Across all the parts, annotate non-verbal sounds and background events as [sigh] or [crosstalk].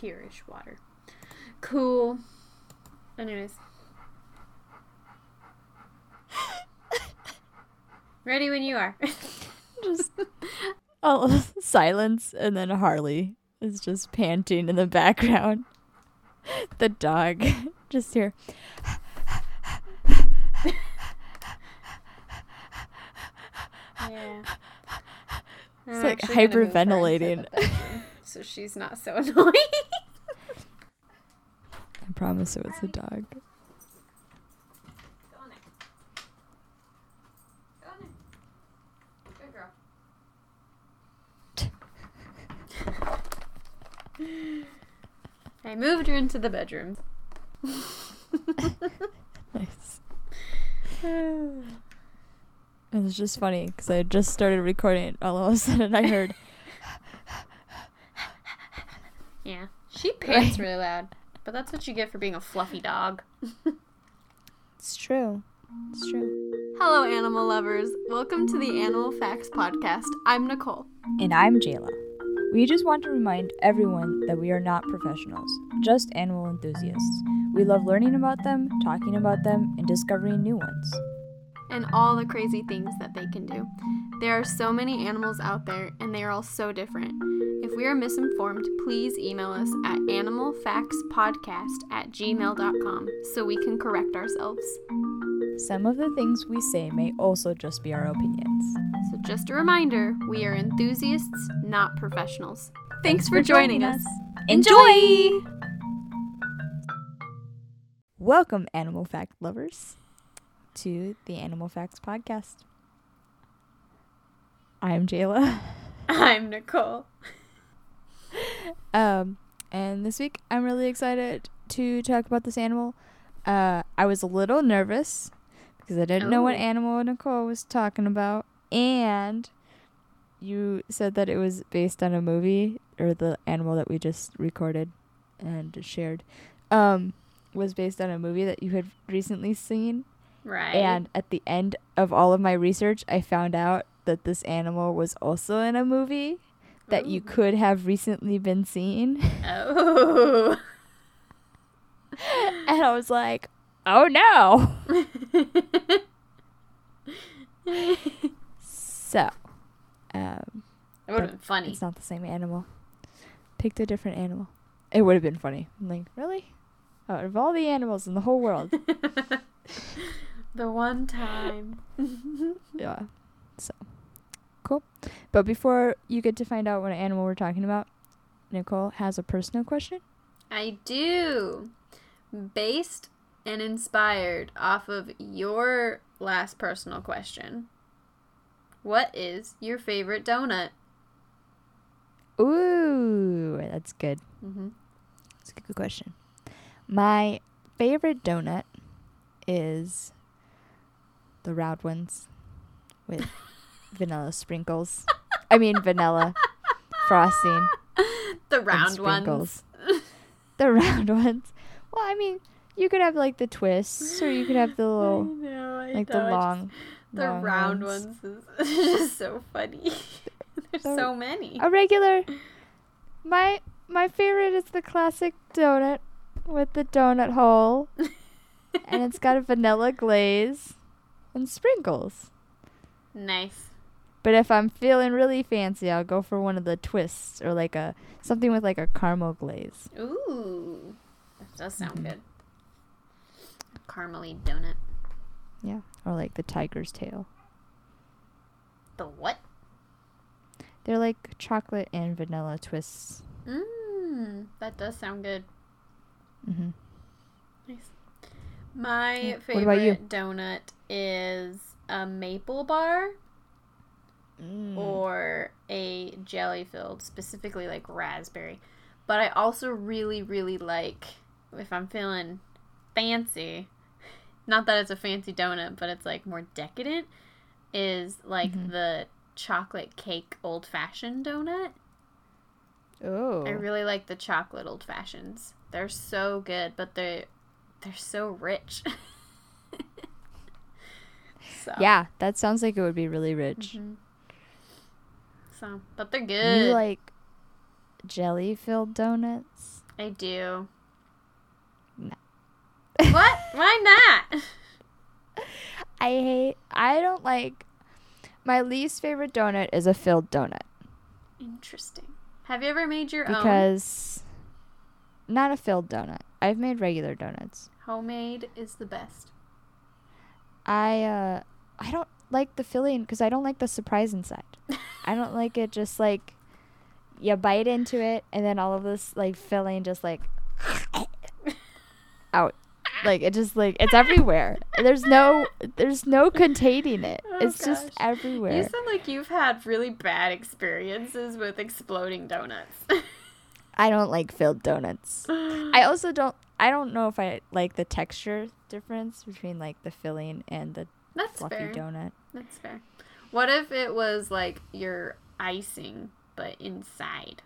purish water. Cool. Anyways. [laughs] Ready when you are. [laughs] just oh silence and then Harley is just panting in the background. The dog [laughs] just here. yeah. It's I'm like actually gonna move her into hyperventilating. so she's not so annoying. I promise it was a dog. Go in there. Go in there. Good girl. I moved her into the bedroom. [laughs] Nice. [sighs] It was just funny because I just started recording. It. All of a sudden, I heard [laughs] Yeah. She pants [laughs] really loud. But that's what you get for being a fluffy dog. it's true. It's true. Hello, animal lovers. Welcome to the Animal Facts Podcast. I'm Nicole. And I'm Jayla. We just want to remind everyone that we are not professionals, just animal enthusiasts. We love learning about them, talking about them, and discovering new ones. And all the crazy things that they can do. There are so many animals out there, and they are all so different. If we are misinformed, please email us at animalfactspodcast at gmail.com so we can correct ourselves. Some of the things we say may also just be our opinions. So, just a reminder we are enthusiasts, not professionals. Thanks, for, joining, us. Enjoy! Welcome, animal fact lovers, to the Animal Facts Podcast. I'm Jayla. [laughs] I'm Nicole. Um, and this week I'm really excited to talk about this animal. Uh, I was a little nervous because I didn't know what Oh. animal Nicole was talking about, and you said that it was based on a movie or the animal that we just recorded and shared. Um, was based on a movie that you had recently seen. Right. And at the end of all of my research, I found out that this animal was also in a movie that you could have recently been seen. Oh. [laughs] and I was like, oh no. [laughs] So, um, It would have been funny. it's not the same animal. Picked a different animal. It would have been funny. I'm like, really? Out of all the animals in the whole world. [laughs] the one time. [laughs] yeah. So, cool. But before you get to find out what animal we're talking about, Nicole has a personal question. I do. Based and inspired off of your last personal question. What is your favorite donut? Ooh, that's good. Mm-hmm. That's a good question. My favorite donut is the round ones with vanilla sprinkles. I mean vanilla frosting. The round ones. the round ones. Well, I mean, you could have like the twists, or you could have the I little, know, I like know, the I just- long. the long round ones, is [laughs] just so funny. [laughs] There's So- so many. A regular. My my favorite is the classic donut with the donut hole, and it's got a vanilla glaze and sprinkles. Nice. But if I'm feeling really fancy, I'll go for one of the twists or like a something with like a caramel glaze. Ooh. That does sound Mhm. good. Caramely donut. Yeah, or like the tiger's tail. The what? They're like chocolate and vanilla twists. Mmm. That does sound good. hmm Nice. My. What favorite donut is a maple bar Mm. or a jelly filled, specifically like raspberry. But I also really, really like, if I'm feeling fancy, not that it's a fancy donut, but it's like more decadent, is like Mhm. the chocolate cake old fashioned donut. Oh. I really like the chocolate old fashions. They're so good, but they're they're so rich. [laughs] so yeah, that sounds like it would be really rich. mhm. So, but they're good. You like jelly filled donuts? I do. No. [laughs] what? Why not? [laughs] I hate. I don't like. My least favorite donut is a filled donut Interesting. Have you ever made your own because not a filled donut. I've made regular donuts. homemade is the best. I uh I don't like the filling because I don't like the surprise inside. I don't like it just like you bite into it and then all of this like filling just like [laughs] out. Like it just like it's everywhere. There's no there's no containing it. Oh, it's just everywhere. You sound like you've had really bad experiences with exploding donuts. [laughs] I don't like filled donuts. [gasps] I also don't I don't know if I like the texture difference between like the filling and the That's fluffy fair. donut. That's fair. What if it was like your icing, but inside?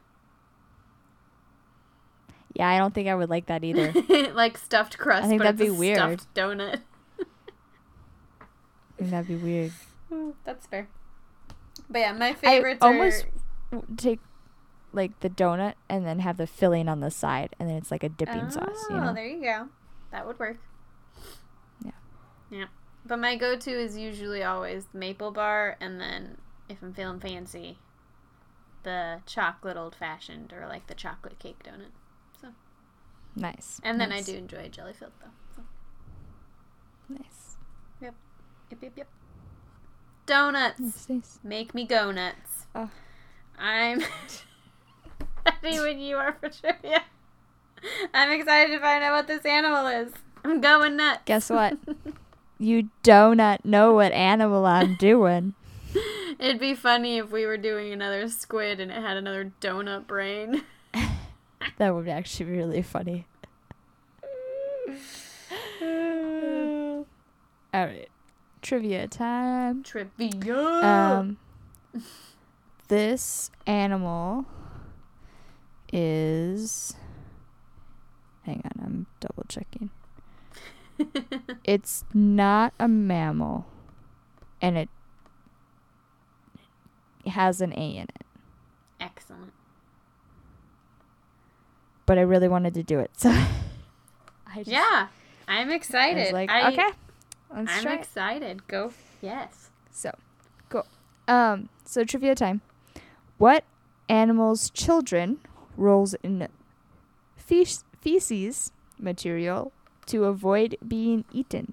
Yeah, I don't think I would like that either. [laughs] like stuffed crust. I think but that'd be weird. Stuffed donut. I think that'd be weird. [laughs] That's fair. But yeah, my I favorites almost are. take like the donut and then have the filling on the side, and then it's like a dipping sauce. You Oh, know? there you go. That would work. Yeah. Yeah. But my go to is usually always the maple bar, and then if I'm feeling fancy, the chocolate old fashioned or like the chocolate cake donut. So Nice. And then nice. I do enjoy jelly filled though. So. Nice. Yep, yep, yep. Donuts. Nice, nice. Make me go nuts. Oh. I'm [laughs] [laughs] ready when you are for trivia. I'm excited to find out what this animal is. I'm going nuts. Guess what? [laughs] You do not know what animal I'm doing. [laughs] It'd be funny if we were doing another squid and it had another donut brain. That would actually be really funny. All right. Trivia time. Trivia. Um, this animal is. Hang on, I'm double checking. [laughs] It's not a mammal, and it has an A in it. Excellent. But I really wanted to do it, so [laughs] I just, Yeah, I'm I excited. was like, I, okay, let's I'm try. it." excited. Go. Yes. So, cool. Um, so trivia time. What animal's children rolls in fe- feces material to avoid being eaten?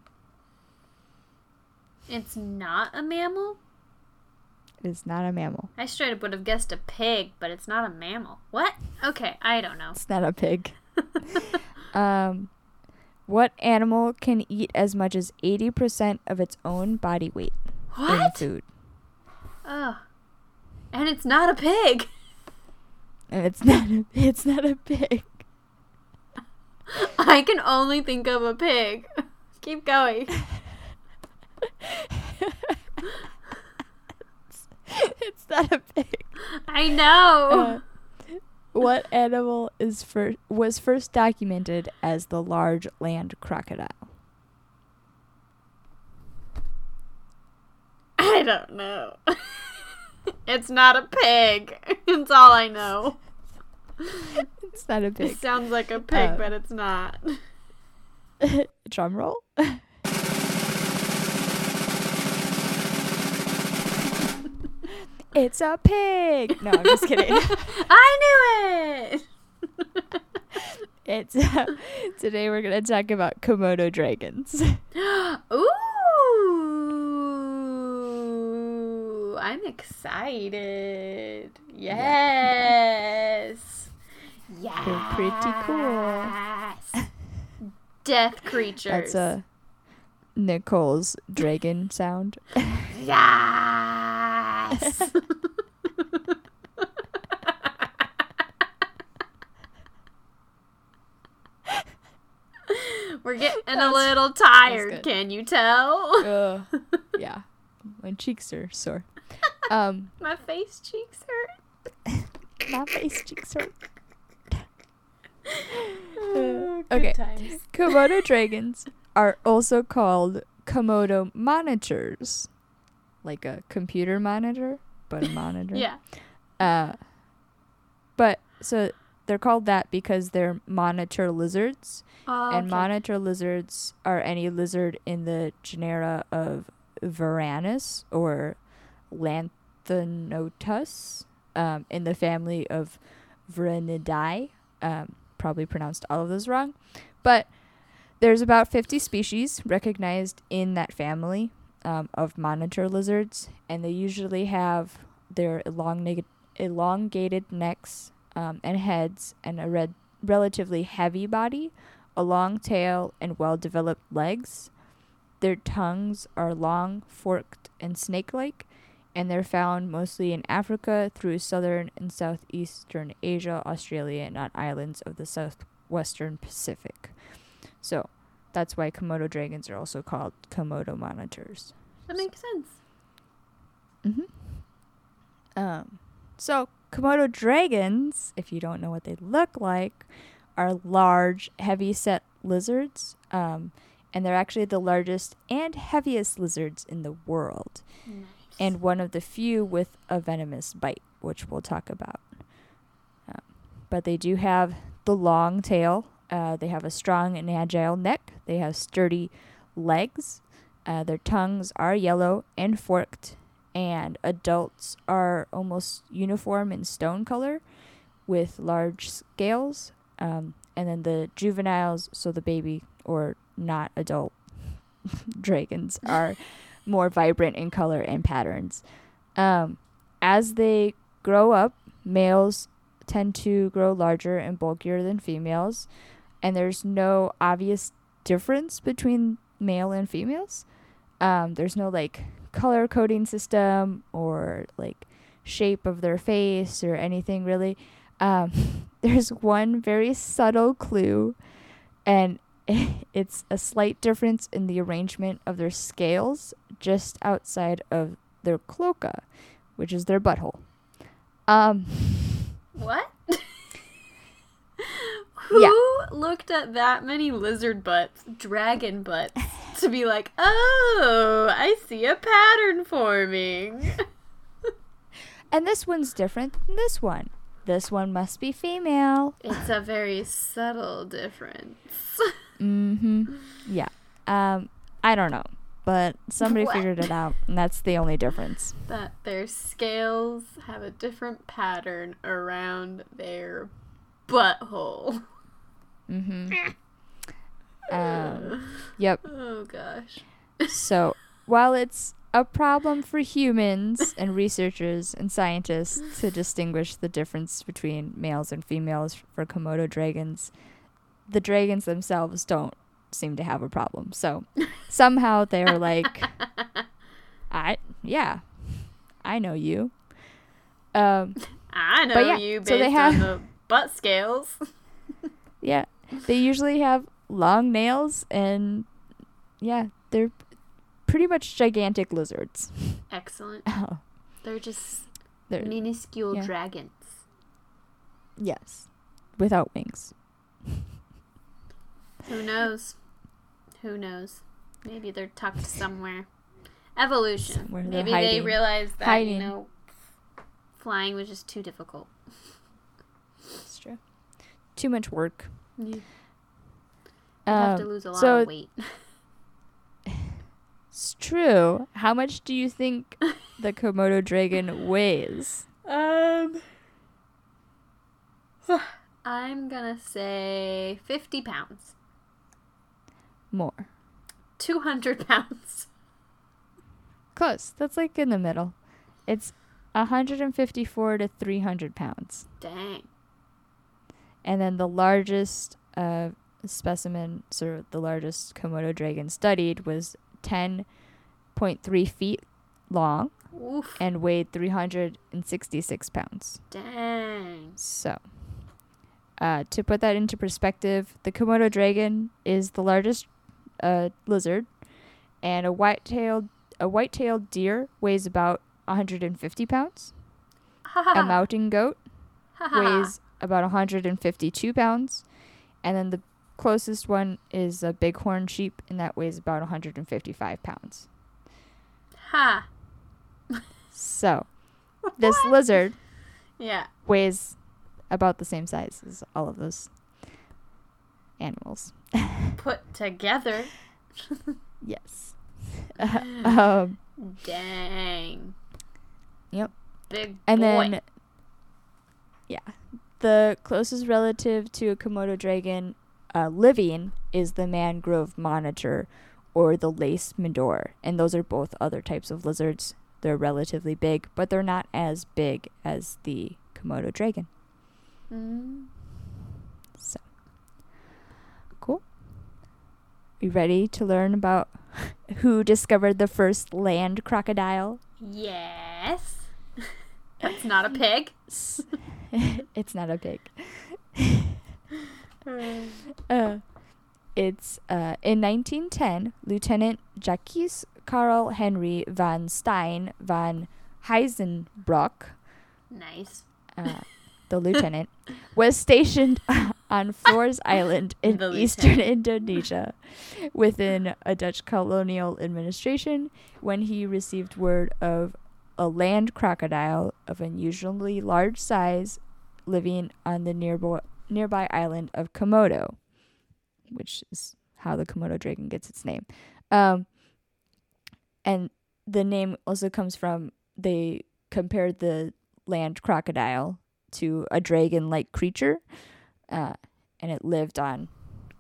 It's not a mammal? It is not a mammal. I straight up would have guessed a pig, but it's not a mammal. What? Okay, I don't know. It's not a pig. [laughs] um, what animal can eat as much as 80% of its own body weight in What? food? Oh. And it's not a pig. [laughs] And it's [laughs] not a, it's not a pig. I can only think of a pig. [laughs] Keep going. [laughs] it's not a pig. I know. Uh, what animal is fir- was first documented as the large land crocodile? I don't know. it's not a pig. It's all I know. [laughs] It's not a It sounds like a pig, Uh, but it's not. [laughs] Drum roll. [laughs] it's a pig. No, I'm just kidding. I knew it. It's uh, today we're gonna talk about Komodo dragons. [gasps] Ooh, I'm excited. Yes. Yes. They're pretty cool. [laughs] Death creatures. That's a Nicole's dragon sound. Yes. [laughs] We're getting a little tired, can you tell? Ugh. yeah, my cheeks are sore. [laughs] Um, My face cheeks hurt. my face cheeks hurt. [laughs] Oh, good okay. times. [laughs] Komodo dragons are also called Komodo monitors, like a computer monitor, but a [laughs] monitor. Yeah. Uh, but so they're called that because they're monitor lizards, Oh, and okay. monitor lizards are any lizard in the genera of Varanus or Lanthanotus, um, in the family of Varanidae. Um, probably pronounced all of those wrong, but there's about 50 species recognized in that family um, of monitor lizards, and they usually have their elongated, elongated necks um, and heads and a red, relatively heavy body, a long tail, and well developed legs. Their tongues are long, forked, and snake like, and they're found mostly in Africa through southern and southeastern Asia, Australia, and on islands of the southwestern Pacific. So that's why Komodo dragons are also called Komodo monitors. That makes sense. Mm-hmm. Um, so Komodo dragons, if you don't know what they look like, are large, heavy-set lizards, um, and they're actually the largest and heaviest lizards in the world, Nice. And one of the few with a venomous bite, which we'll talk about. Um, but they do have the long tail. Uh, they have a strong and agile neck. They have sturdy legs. Uh, their tongues are yellow and forked, and adults are almost uniform in stone color with large scales. Um, and then the juveniles, so the baby or not adult [laughs] dragons, are [laughs] more vibrant in color and patterns. Um, as they grow up, males tend to grow larger and bulkier than females, and there's no obvious difference between male and females. Um, there's no like color coding system or like shape of their face or anything really. Um, [laughs] there's one very subtle clue, and [laughs] it's a slight difference in the arrangement of their scales just outside of their cloaca, which is their butthole. Um, What? [laughs] Who Yeah. looked at that many lizard butts, dragon butts, to be like, oh, I see a pattern forming? [laughs] and this one's different than this one. This one must be female. It's a very subtle difference. Mm-hmm. Yeah. Um, I don't know, but somebody What? figured it out, and that's the only difference. [laughs] that their scales have a different pattern around their butthole. Mm-hmm. [laughs] Um, yep. Oh gosh. So while it's a problem for humans [laughs] and researchers and scientists to distinguish the difference between males and females for Komodo dragons, the dragons themselves don't seem to have a problem. So somehow they're like, [laughs] I yeah, I know you. Um, I know yeah, you so they have- the butt scales. [laughs] yeah, they usually have long nails and yeah, they're pretty much gigantic lizards. Excellent. [laughs] Oh, They're just they're minuscule yeah. dragons. yes, without wings. Who knows? Who knows? Maybe they're tucked somewhere. Evolution. Somewhere Maybe they realized that Hiding. you know flying was just too difficult. It's true. Too much work. You have to Um, lose a lot so of weight. [laughs] it's true. How much do you think [laughs] the Komodo dragon weighs? Um, [sighs] I'm gonna say fifty pounds, More. two hundred pounds. Close. That's like in the middle. It's 154 to 300 pounds. Dang. And then the largest uh, specimen, so the largest Komodo dragon studied, was 10.3 feet long Oof. and weighed 366 pounds. Dang. So, uh, to put that into perspective, the Komodo dragon is the largest uh, lizard, and a white-tailed a white-tailed deer weighs about 150 pounds. A mountain goat weighs about 152 pounds, and then the closest one is a bighorn sheep, and that weighs about 155 pounds. Ha. So, [laughs] this lizard Yeah. weighs about the same size as all of those animals. Put together. Yes. [sighs] [laughs] um, Dang. Yep. Big and boy. then, yeah, the closest relative to a Komodo dragon uh, living is the mangrove monitor or the lace monitor, and those are both other types of lizards. They're relatively big, but they're not as big as the Komodo dragon. Mm. So, cool. You ready to learn about [laughs] who discovered the first land crocodile? Yes. [laughs] That's not a pig. [laughs] it's not a pig. Uh, it's uh, in 1910, Lieutenant Jacques Karl Henry von Stein von Heisenbrock, nice. uh, the lieutenant, was stationed [laughs] on Flores Island in The eastern lieutenant. Indonesia within a Dutch colonial administration when he received word of a land crocodile of unusually large size living on the nearby, nearby island of Komodo, which is how the Komodo dragon gets its name. Um, and the name also comes from they compared the land crocodile to a dragon like creature, uh, and it lived on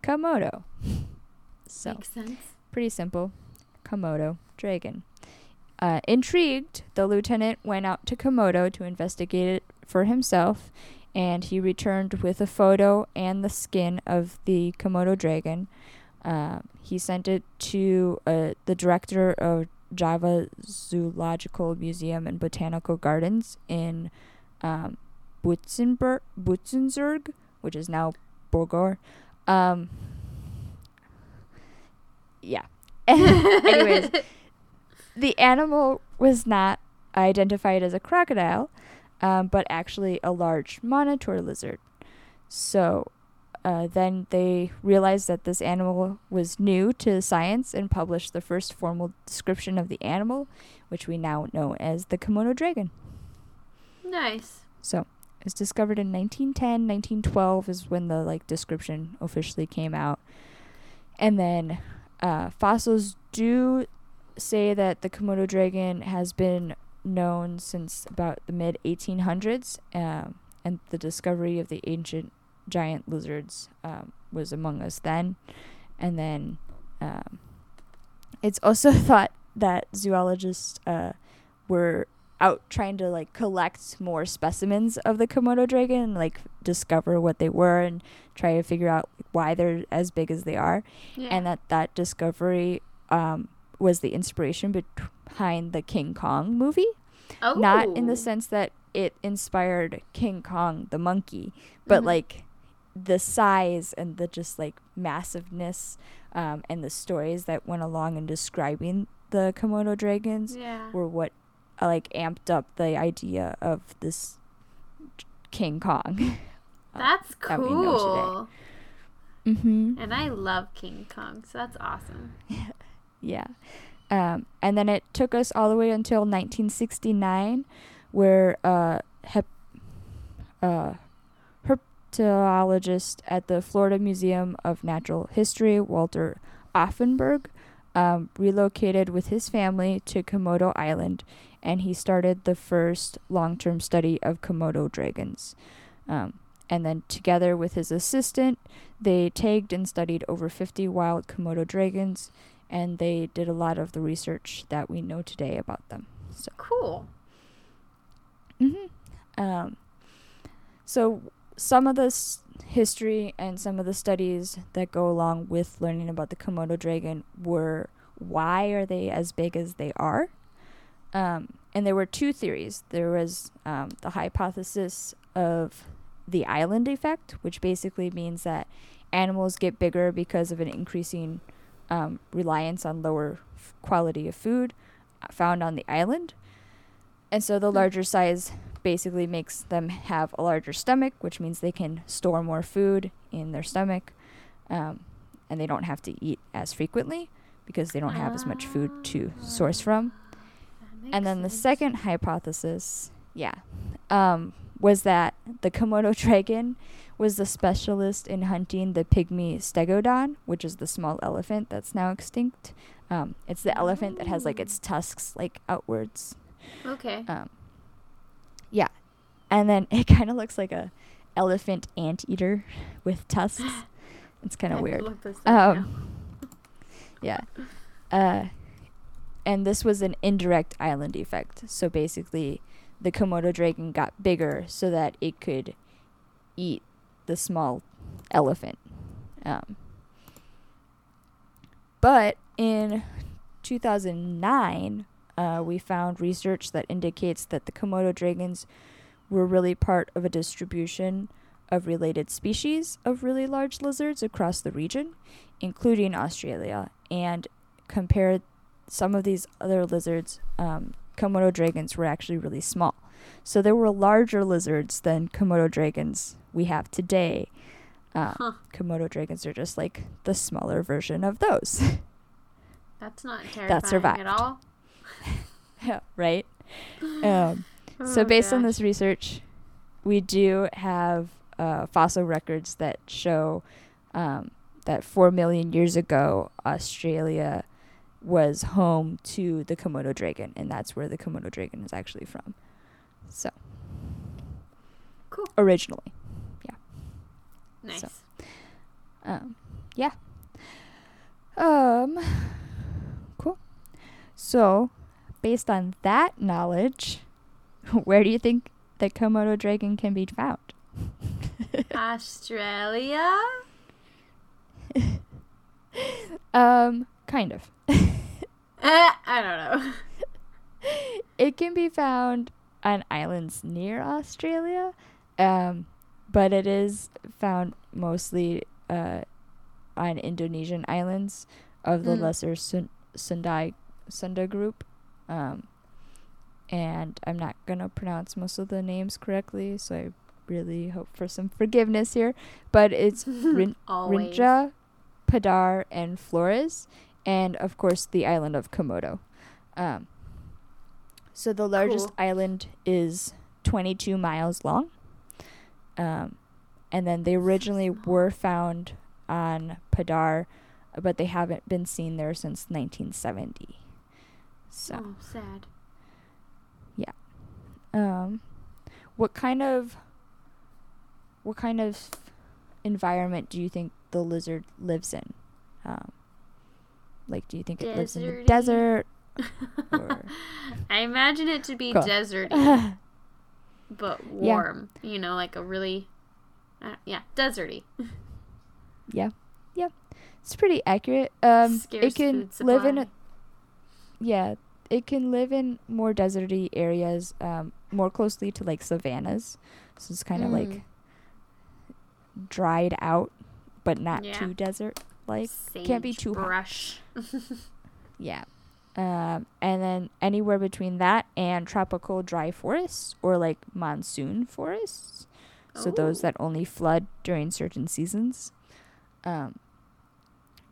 Komodo. So Makes sense. pretty simple. Komodo dragon. Uh, intrigued, the lieutenant went out to Komodo to investigate it for himself, and he returned with a photo and the skin of the Komodo dragon. Uh, he sent it to uh, the director of Java Zoological Museum and Botanical Gardens in um, Butzenberg, Butzenzerg, which is now Bogor. Um, yeah. [laughs] Anyways, [laughs] the animal was not identified as a crocodile, um, but actually a large monitor lizard. So uh, then they realized that this animal was new to science and published the first formal description of the animal, which we now know as the Komodo dragon. nice. So was discovered in 1910, 1912 is when the like description officially came out, and then uh, fossils do say that the Komodo dragon has been known since about the mid 1800s, um, and the discovery of the ancient giant lizards um, was among us then, and then um, it's also [laughs] thought that zoologists uh, were out trying to like collect more specimens of the Komodo dragon and like discover what they were and try to figure out why they're as big as they are Yeah. and that that discovery um, was the inspiration behind the King Kong movie oh. not in the sense that it inspired King Kong the monkey but Mhm. like the size and the just like massiveness um, and the stories that went along in describing the Komodo dragons Yeah. were what like amped up the idea of this King Kong. [laughs] That's that today. cool. mm-hmm. And I love King Kong, so that's awesome. [laughs] Yeah. Um, and then it took us all the way until 1969, where uh, hep- uh, herpetologist at the Florida Museum of Natural History, Walter Auffenberg, um, relocated with his family to Komodo Island, and he started the first long-term study of Komodo dragons. Um, and then, together with his assistant, they tagged and studied over 50 wild Komodo dragons and they did a lot of the research that we know today about them. So, Cool. hmm um, so some of this history and some of the studies that go along with learning about the Komodo dragon were why are they as big as they are? Um, and there were two theories. There was um, the hypothesis of the island effect, which basically means that animals get bigger because of an increasing um, reliance on lower f- quality of food uh, found on the island. And so the Hmm. larger size basically makes them have a larger stomach, which means they can store more food in their stomach. Um, and they don't have to eat as frequently because they don't have as much food to source from. And then the second hypothesis, yeah, um, was that the Komodo [laughs] dragon was the specialist in hunting the pygmy stegodon, which is the small elephant that's now extinct. Um, it's the elephant that has like its tusks like outwards. Okay. Um, yeah, and then [laughs] it kind of looks like a elephant anteater with tusks. [gasps] It's kind of weird. look this up now. Um, [laughs] yeah. Uh, and this was an indirect island effect. So basically, the Komodo dragon got bigger so that it could eat the small elephant. Um, but in 2009, uh, we found research that indicates that the Komodo dragons were really part of a distribution of related species of really large lizards across the region, including Australia, and compared some of these other lizards, um, Komodo dragons were actually really small. So there were larger lizards than Komodo dragons we have today. Um, Huh. Komodo dragons are just like the smaller version of those, [laughs] That's not terrifying survived. at all. [laughs] right? Um, so Oh, based on this research, we do have uh, fossil records that show um, that four million years ago, Australia was home to the Komodo dragon, and that's where the Komodo dragon is actually from. So Cool. originally, yeah. Nice. so- um, yeah. Um, cool. So, based on that knowledge, [laughs] where do you think the Komodo dragon can be found? [laughs] Australia? [laughs] Um, kind of. Eh, I don't know. It can be found on islands near Australia, um, but it is found mostly uh, on Indonesian islands of the Mm. Lesser Sun- Sundai Sunda group. Um, and I'm not gonna pronounce most of the names correctly, so I really hope for some forgiveness here. But it's [laughs] Rin- Rinja, Padar, and Flores, and of course the island of Komodo. Um, so the largest Cool. island is 22 miles long. Um, and then they originally were found on Padar, but they haven't been seen there since 1970. So, Oh, sad. Yeah. Um, what kind of what kind of environment do you think the lizard lives in? Um, like, do you think it lives in the desert? [laughs] Or- I imagine it to be Cool. deserty, [laughs] but warm. Yeah. You know, like a really, uh, yeah, deserty. yeah, yeah, it's pretty accurate. Um, Scarce it can live in a. yeah, it can live in more deserty areas, um, more closely to like savannas. So it's kind of like Mm. dried out, but not Yeah. too desert like. can't be too brush. [laughs] Yeah. Um, and then anywhere between that and tropical dry forests or like monsoon forests. So those that only flood during certain seasons. Um,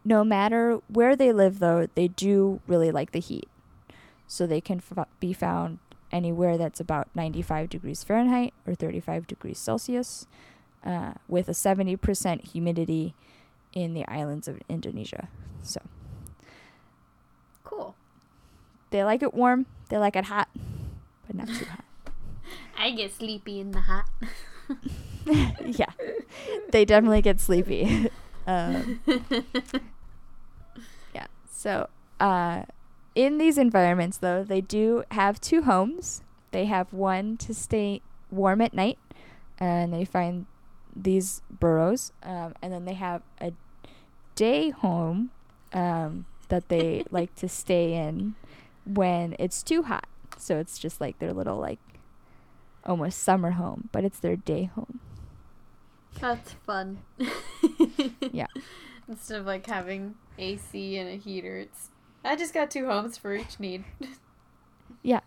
no matter where they live, though, they do really like the heat. So they can f- be found anywhere that's about 95 degrees Fahrenheit or 35 degrees Celsius, uh, with a 70% humidity in the islands of Indonesia. So Cool. they like it warm, they like it hot, but not too hot. [laughs] I get sleepy in the hot. [laughs] yeah, they definitely get sleepy. [laughs] um. So, uh, in these environments, though, they do have two homes. They have one to stay warm at night, and they find these burrows, um, and then they have a day home um, that they [laughs] like to stay in when it's too hot. So it's just like their little like almost summer home, but it's their day home. That's fun. Yeah. [laughs] Instead of like having AC and a heater, it's I just got two homes for each need. [laughs] Yeah,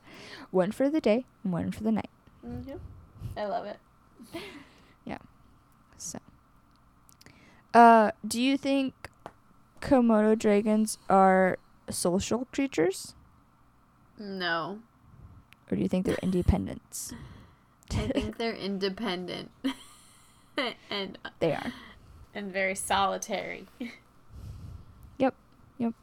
one for the day, and one for the night. mm I love it. [laughs] Yeah. So, uh, do you think Komodo dragons are social creatures, No. or do you think they're independents? [laughs] I think they're independent and they are. And very solitary. Yep. Yep.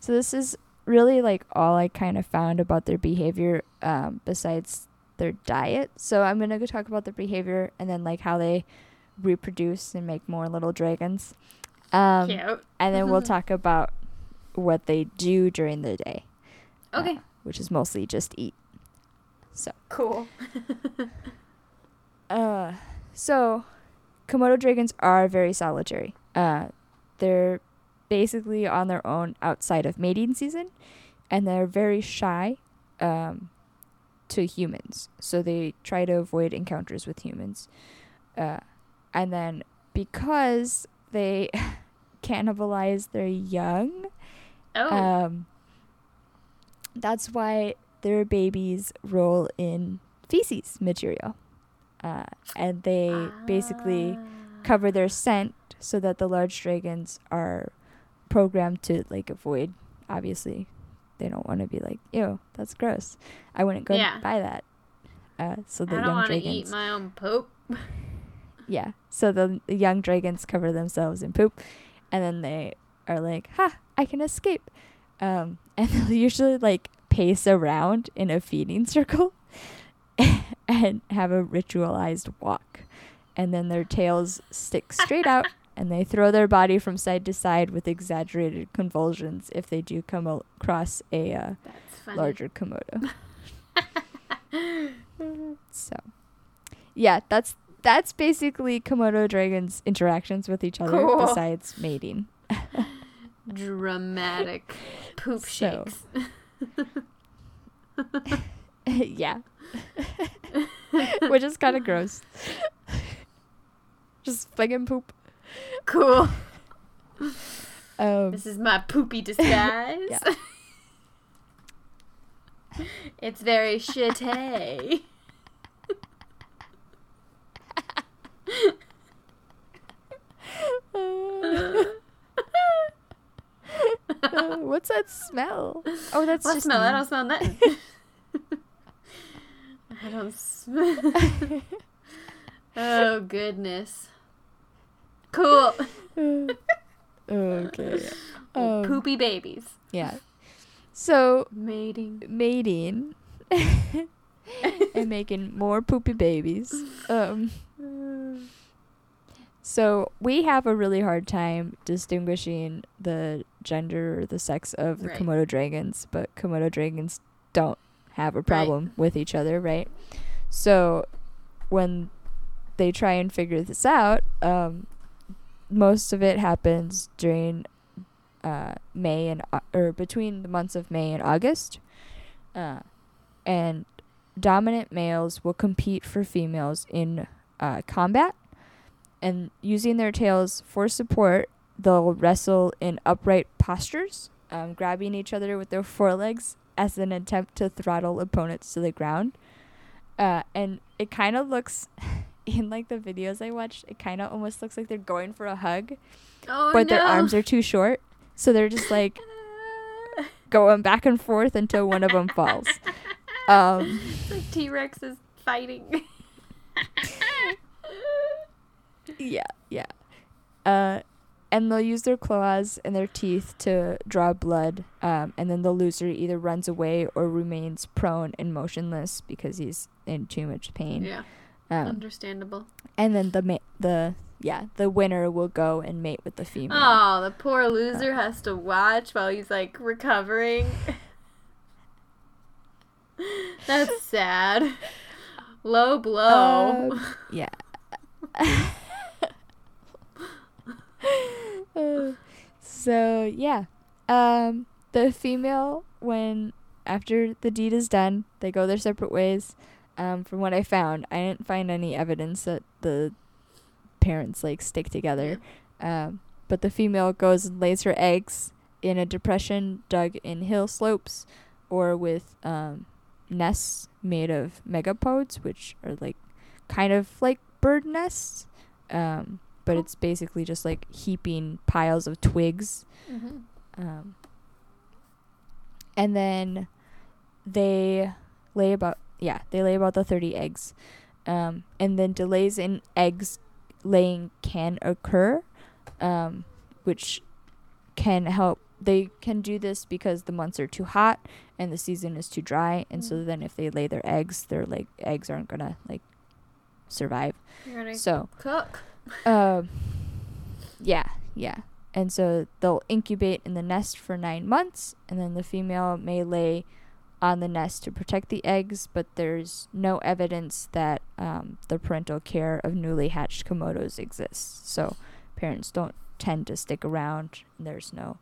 So this is really like all I kind of found about their behavior um, besides their diet. So I'm gonna go talk about their behavior and then like how they reproduce and make more little dragons. Um, Cute. and then we'll [laughs] talk about what they do during the day, Okay. uh, which is mostly just eat. So cool. [laughs] Uh, so Komodo dragons are very solitary. Uh, they're basically on their own outside of mating season, and they're very shy um, to humans. So they try to avoid encounters with humans. Uh, and then because they [laughs] cannibalize their young, Oh. um, that's why their babies roll in feces material. Uh, and they basically Ah. cover their scent so that the large dragons are programmed to like avoid obviously they don't want to be like ew that's gross i wouldn't go Yeah. buy that uh, so the I don't young want to dragons eat my own poop. [laughs] yeah so the, the young dragons cover themselves in poop and then they are like ha i can escape um, [laughs] and they'll usually like pace around in a feeding [laughs] circle and have a ritualized walk. And then their tails stick straight out [laughs] and they throw their body from side to side with exaggerated convulsions if they do come al- across a uh, larger komodo. [laughs] So yeah that's that's basically komodo dragons interactions with each other Cool. besides mating. [laughs] Dramatic poop shakes. yeah [laughs] which is kind of gross [laughs] just flinging poop Cool. [laughs] um This is my poopy disguise. Yeah. it's very shitty. Uh, what's that smell oh that's What just smell? I me. don't smell nothing. I don't smell. [laughs] oh goodness. Cool. [laughs] okay Um, Poopy babies. yeah so Mating. mating [laughs] and making more poopy babies. Um, so we have a really hard time distinguishing the gender or the sex of the Right. Komodo dragons, but Komodo dragons don't have a problem with each other, right? So when they try and figure this out, um, most of it happens during uh, May and Au- or between the months of May and August, uh, and dominant males will compete for females in uh, combat, and using their tails for support, they'll wrestle in upright postures, um, grabbing each other with their forelegs as an attempt to throttle opponents to the ground. Uh, and it kind of looks, [laughs] in like the videos I watched, it kind of almost looks like they're going for a hug, Oh but no. their arms are too short. So they're just like [laughs] going back and forth until one of them falls. Um, It's like T Rex is fighting. [laughs] yeah, yeah. Uh, and they'll use their claws and their teeth to draw blood. Um, and then the loser either runs away or remains prone and motionless because he's in too much pain. yeah, Um, understandable. and then the ma- the yeah the winner will go and mate with the female. Oh, the poor loser has to watch while he's like recovering. [laughs] That's sad. Low blow. Um, Yeah. [laughs] [laughs] Uh, [laughs] so yeah, um, the female when after the deed is done, they go their separate ways. Um, from what I found, I didn't find any evidence that the parents like stick together. Um, but the female goes and lays her eggs in a depression dug in hill slopes, or with um, nests made of megapodes, which are like kind of like bird nests. Um, but it's basically just like heaping piles of twigs. Mhm. Um, and then they lay about yeah they lay about the 30 eggs Um, and then delays in eggs laying can occur, um, which can help. They can do this because the months are too hot and the season is too dry, and so Mhm. then if they lay their eggs, their like eggs aren't gonna like survive. So, cook. Um, yeah, yeah. And so they'll incubate in the nest for nine months, and then the female may lay on the nest to protect the eggs, but there's no evidence that um, the parental care of newly hatched komodos exists. So parents don't tend to stick around, and there's no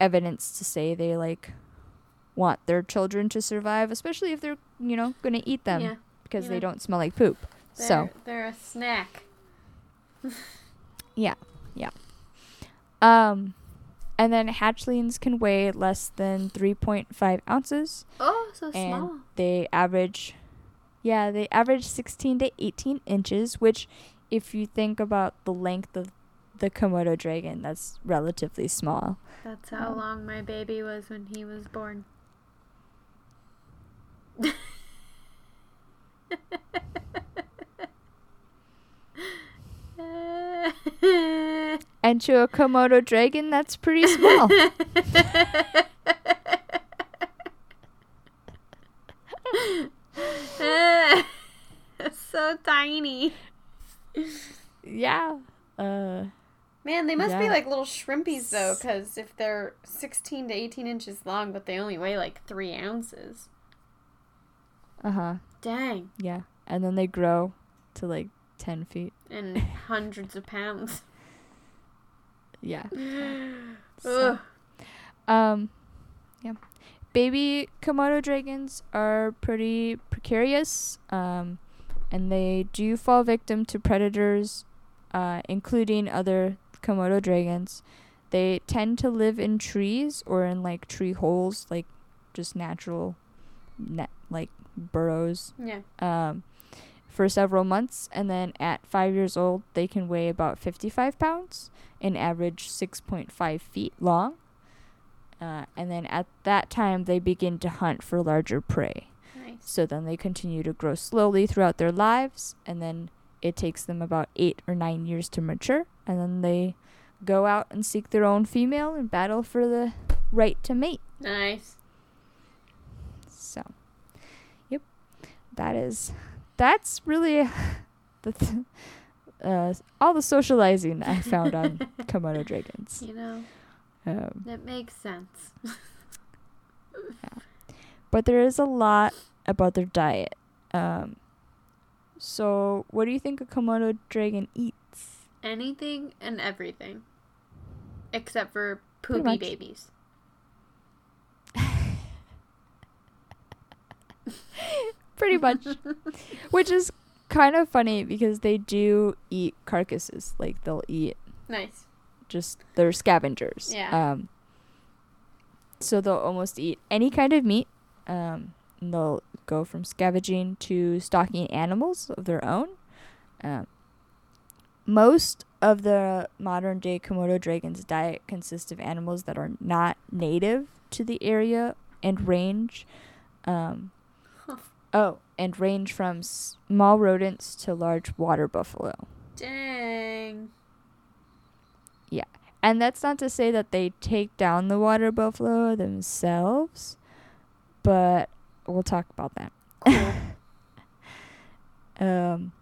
evidence to say they like want their children to survive, especially if they're you know gonna eat them yeah. because yeah. they don't smell like poop. They're, so they're a snack. [laughs] Um, and then hatchlings can weigh less than 3.5 ounces. Oh, so And small. They average, yeah, they average 16 to 18 inches, which, if you think about the length of the Komodo dragon, that's relatively small. That's how um, long my baby was when he was born. [laughs] [laughs] And to a Komodo dragon, that's pretty small. [laughs] [laughs] so tiny. yeah. Uh, Man, they must be like little shrimpies though, because if they're 16 to 18 inches long, but they only weigh like three ounces. uh huh. Dang. Yeah. And then they grow to like 10 feet. And [laughs] hundreds of pounds. Yeah. [gasps] So- Ugh. Um, yeah. Baby Komodo dragons are pretty precarious, um, and they do fall victim to predators, uh, including other Komodo dragons. They tend to live in trees or in like tree holes, like just natural, net like burrows Yeah. um, for several months, and then at five years old, they can weigh about 55 pounds and average 6.5 feet long. Uh, and then at that time, they begin to hunt for larger prey. Nice. So then they continue to grow slowly throughout their lives, and then it takes them about eight or nine years to mature, and then they go out and seek their own female and battle for the right to mate. Nice. So, yep, that is that's really [laughs] the th- uh, all the socializing I found on [laughs] Komodo dragons. You know, Um, that makes sense. [laughs] but there is a lot about their diet. Um, so, what do you think a Komodo dragon eats? Anything and everything. Except for poopy babies. Pretty [laughs] much, which is kind of funny because they do eat carcasses. Like they'll eat Nice. just they're scavengers. Yeah. Um, so they'll almost eat any kind of meat. Um, and they'll go from scavenging to stalking animals of their own. Um, most of the modern day Komodo dragon's diet consists of animals that are not native to the area and range. Um. Oh, and range from small rodents to large water buffalo. Dang. Yeah. And that's not to say that they take down the water buffalo themselves, but we'll talk about that. Cool. [laughs] Um,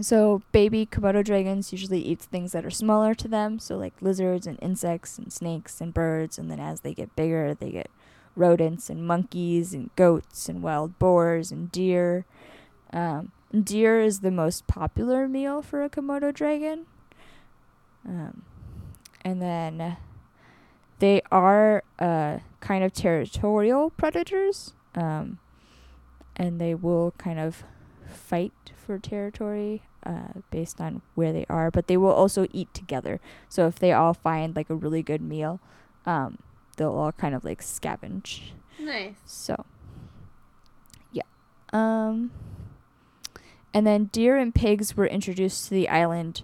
so baby Komodo dragons usually eat things that are smaller to them, so like lizards and insects and snakes and birds. And then as they get bigger, they get rodents and monkeys and goats and wild boars and deer. Um, deer is the most popular meal for a Komodo dragon. Um, and then they are uh, kind of territorial predators. Um, and they will kind of fight for territory uh, based on where they are, but they will also eat together. So if they all find like a really good meal, um, they'll all kind of like scavenge. Nice. So, yeah. Um, and then deer and pigs were introduced to the island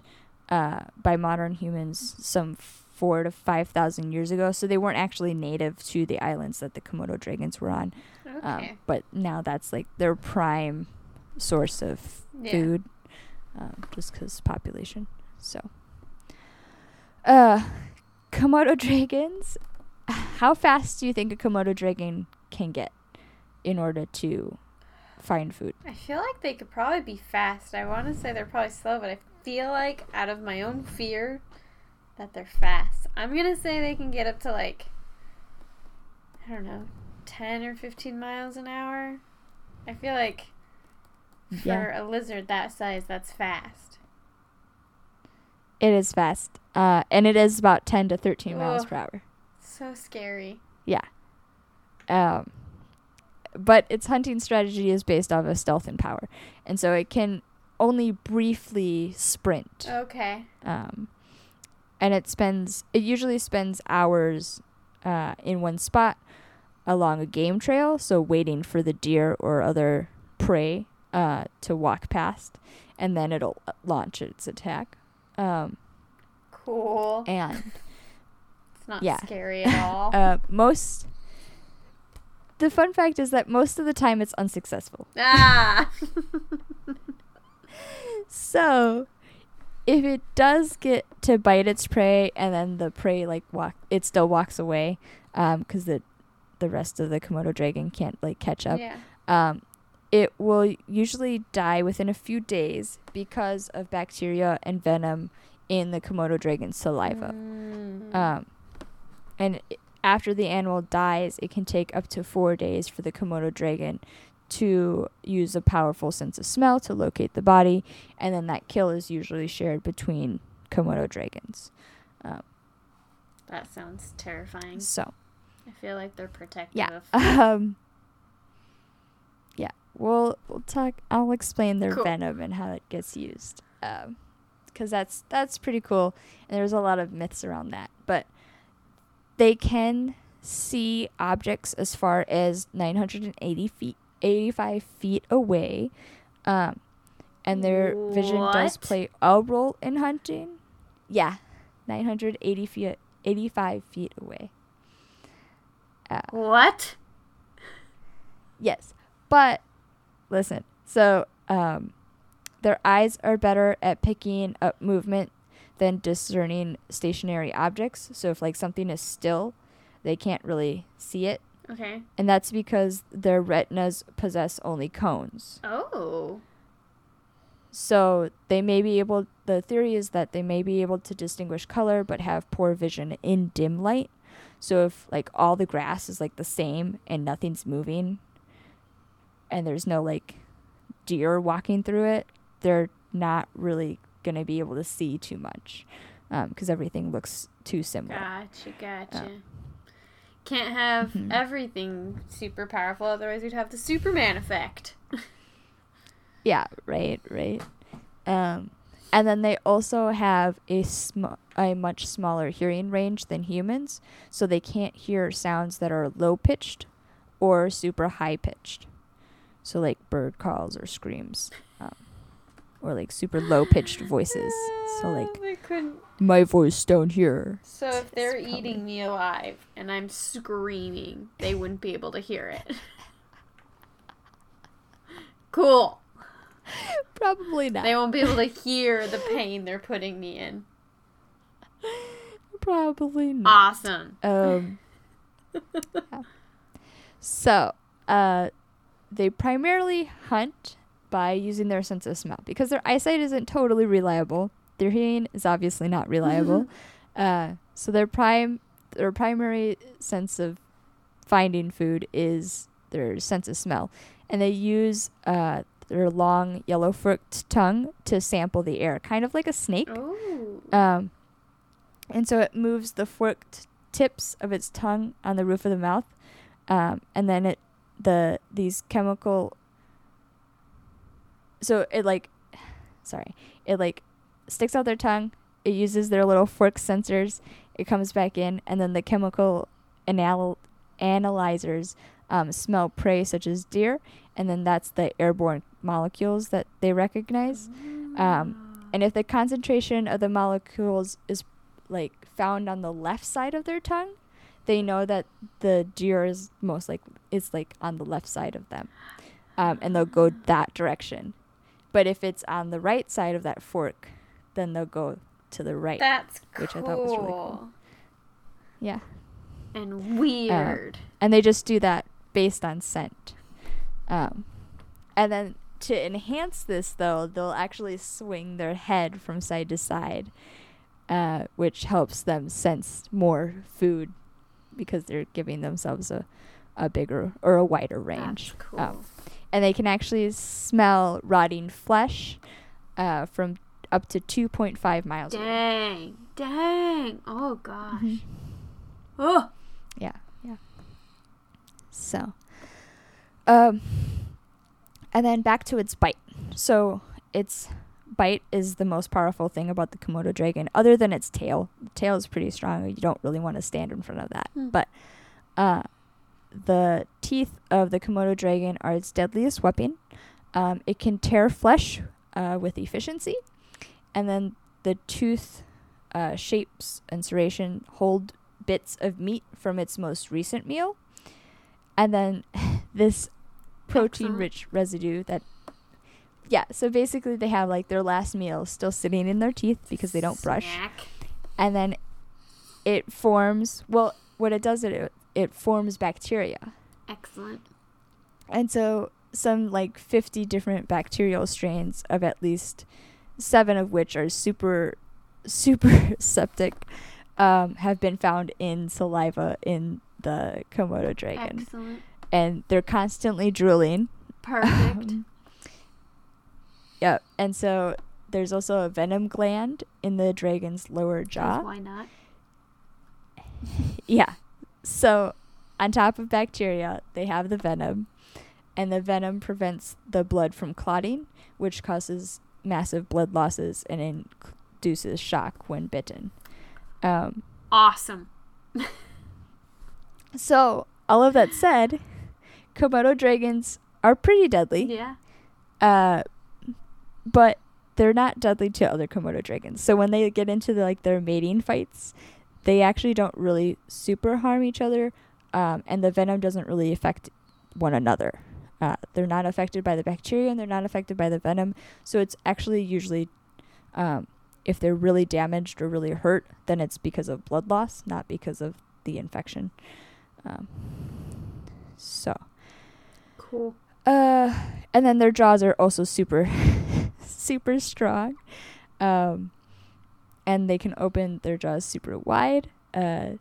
uh, by modern humans some four to five thousand years ago. So they weren't actually native to the islands that the Komodo dragons were on. Okay. Um, but now that's like their prime source of Yeah. food, um, just because population. So, uh, Komodo [laughs] dragons. How fast do you think a Komodo dragon can get in order to find food? I feel like they could probably be fast. I want to say they're probably slow, but I feel like out of my own fear that they're fast. I'm going to say they can get up to like I don't know, 10 or 15 miles an hour. I feel like for Yeah. a lizard that size that's fast. It is fast, uh, and it is about ten to thirteen miles per hour. So scary. Yeah. Um, but its hunting strategy is based off of stealth and power, and so it can only briefly sprint. Okay. Um, and it spends it usually spends hours uh, in one spot along a game trail, so waiting for the deer or other prey uh, to walk past, and then it'll uh, launch its attack. Um, Cool. and It's not yeah. scary at all. [laughs] uh, most the fun fact is that most of the time it's unsuccessful. ah. [laughs] So, if it does get to bite its prey and then the prey like walk, it still walks away, um, because the the rest of the Komodo dragon can't like catch up. yeah. Um, it will usually die within a few days because of bacteria and venom in the Komodo dragon's saliva. Mm. Um, and after the animal dies, it can take up to four days for the Komodo dragon to use a powerful sense of smell to locate the body, and then that kill is usually shared between Komodo dragons. Um, that sounds terrifying. so, I feel like they're protective yeah, [laughs] um, yeah, we'll we'll talk. I'll explain their Cool. venom and how it gets used, because that's that's pretty cool, and there's a lot of myths around that. But they can see objects as far as 980 feet, 85 feet away, um, and their vision does play a role in hunting. Yeah, 980 feet, 85 feet away. Uh, What? Yes. But listen, so um their eyes are better at picking up movement than discerning stationary objects. So if like something is still, they can't really see it. Okay. And that's because their retinas possess only cones. Oh. So they may be able the theory is that they may be able to distinguish color but have poor vision in dim light. So if like all the grass is like the same and nothing's moving and there's no like deer walking through it, they're not really going to be able to see too much because everything looks too similar. Gotcha, gotcha. Can't have Mhm. everything super powerful, otherwise we'd have the Superman effect. [laughs] Yeah, right, right. Um, and then they also have a sm- a much smaller hearing range than humans, so they can't hear sounds that are low pitched or super high pitched. So like bird calls or screams, um, or like super low pitched voices. So like they couldn't. my voice down here. So if they're probably- eating me alive and I'm screaming, they wouldn't be able to hear it. [laughs] cool. Probably not. They won't be able to hear the pain they're putting me in. Probably not. Awesome. Um, [laughs] yeah. So, uh, they primarily hunt by using their sense of smell because their eyesight isn't totally reliable. Their hearing is obviously not reliable. [laughs] uh, so their prime, their primary sense of finding food is their sense of smell, and they use uh, their long yellow forked tongue to sample the air, kind of like a snake. Ooh. Um, and so it moves the forked tips of its tongue on the roof of the mouth, um, and then it the these chemical. So it like, sorry, it like sticks out their tongue. It uses their little fork sensors. It comes back in, and then the chemical anal- analyzers um, smell prey such as deer, and then that's the airborne molecules that they recognize. Um, and if the concentration of the molecules is like found on the left side of their tongue, they know that the deer is most like is like on the left side of them, um, and they'll go that direction. But if it's on the right side of that fork, then they'll go to the right. That's cool. Which I thought was really cool. yeah. And weird. and they just do that based on scent. Um, and then to enhance this, though, they'll actually swing their head from side to side, uh, which helps them sense more food because they're giving themselves a, a bigger or a wider range. That's cool. Um, and they can actually smell rotting flesh uh, from up to 2.5 miles away. dang. Dang. Oh gosh. Mhm. Oh. Yeah, yeah. So, um, and then back to its bite. So its bite is the most powerful thing about the Komodo dragon, other than its tail. The tail is pretty strong. You don't really want to stand in front of that. Hmm. But, uh, the teeth of the Komodo dragon are its deadliest weapon. Um, it can tear flesh uh, with efficiency, and then the tooth uh, shapes and serration hold bits of meat from its most recent meal, and then [laughs] this protein-rich residue that. Yeah, so basically they have like their last meal still sitting in their teeth because they don't brush Snack. and then it forms well what it does is it it forms bacteria Excellent. and so some like 50 different bacterial strains of at least seven of which are super super [laughs] septic um, have been found in saliva in the komodo dragon Excellent. and they're constantly drooling Perfect. Um, [laughs] yep and so there's also a venom gland in the dragon's lower jaw Why not? [laughs] Yeah. So, on top of bacteria, they have the venom, and the venom prevents the blood from clotting, which causes massive blood losses and induces shock when bitten. Um, Awesome. [laughs] so, all of that said, Komodo dragons are pretty deadly, Yeah. uh, but they're not deadly to other Komodo dragons. So when they get into the, like their mating fights, they actually don't really super harm each other, um, and the venom doesn't really affect one another. Uh, they're not affected by the bacteria, and they're not affected by the venom. So it's actually usually, um, if they're really damaged or really hurt, then it's because of blood loss, not because of the infection. Um, so. Cool. Uh, and then their jaws are also super, [laughs] super strong. Um, and they can open their jaws super wide. Uh,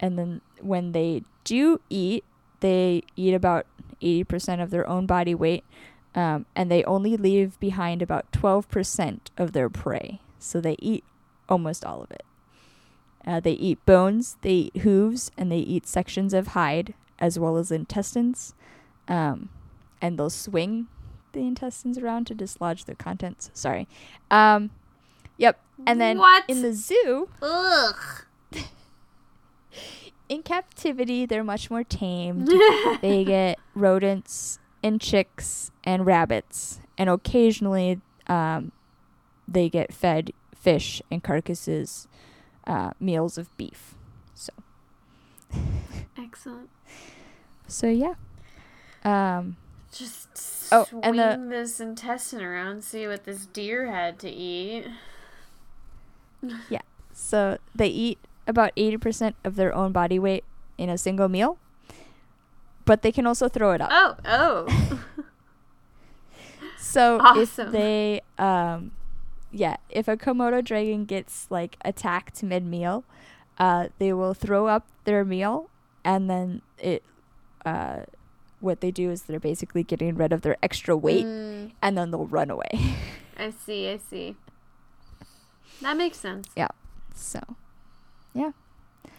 and then when they do eat, they eat about 80% of their own body weight. Um, and they only leave behind about 12% of their prey. So they eat almost all of it. Uh, they eat bones, they eat hooves, and they eat sections of hide as well as intestines. Um, and they'll swing the intestines around to dislodge their contents. Sorry. Um, yep. And then What? in the zoo, Ugh. [laughs] in captivity, they're much more tamed. [laughs] they get rodents and chicks and rabbits, and occasionally um, they get fed fish and carcasses, uh, meals of beef. So, [laughs] Excellent. so yeah. Um, Just Oh, swing and the- this intestine around, see what this deer had to eat. [laughs] So they eat about 80% of their own body weight in a single meal, but they can also throw it up. Oh, oh. [laughs] so awesome. if they, um, yeah, if a Komodo dragon gets like attacked mid meal, uh, they will throw up their meal and then it, uh, what they do is they're basically getting rid of their extra weight Mm, and then they'll run away. [laughs] I see, I see. That makes sense. Yeah. So, yeah.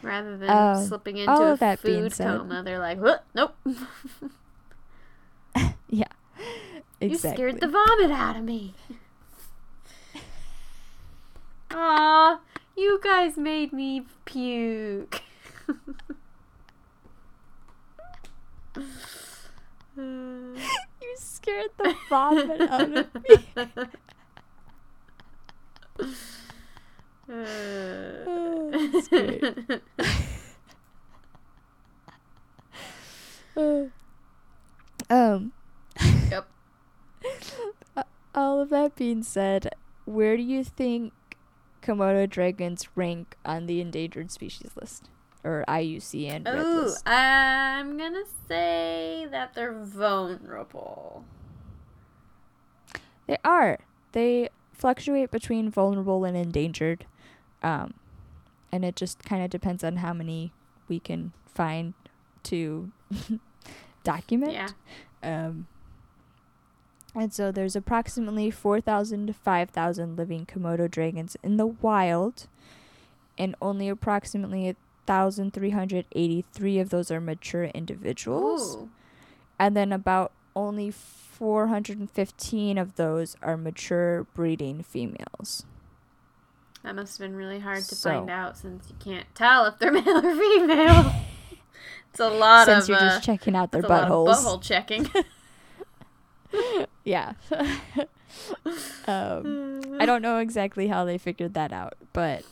Rather than Um, slipping into all a of that being food said- coma, they're like, nope. [laughs] yeah. You scared the vomit out of me. Aw, you guys made me puke. [laughs] you scared the vomit out of [laughs] me. Oh, that's great. Um. Yep. [laughs] All all of that being said, where do you think Komodo dragons rank on the endangered species list or IUCN red Ooh, list? I'm gonna say that they're vulnerable. They are. They fluctuate between vulnerable and endangered. Um, and it just kind of depends on how many we can find to [laughs] document. Yeah. Um, and so there's approximately 4,000 to 5,000 living Komodo dragons in the wild, and only approximately 1,383 of those are mature individuals. Ooh. And then about only 415 of those are mature breeding females. That must have been really hard to So- find out since you can't tell if they're [laughs] male or female. it's a lot Since of you're uh, just checking out their it's a lot of buttholes. butthole checking. [laughs] [laughs] Yeah. um, I don't know exactly how they figured that out, but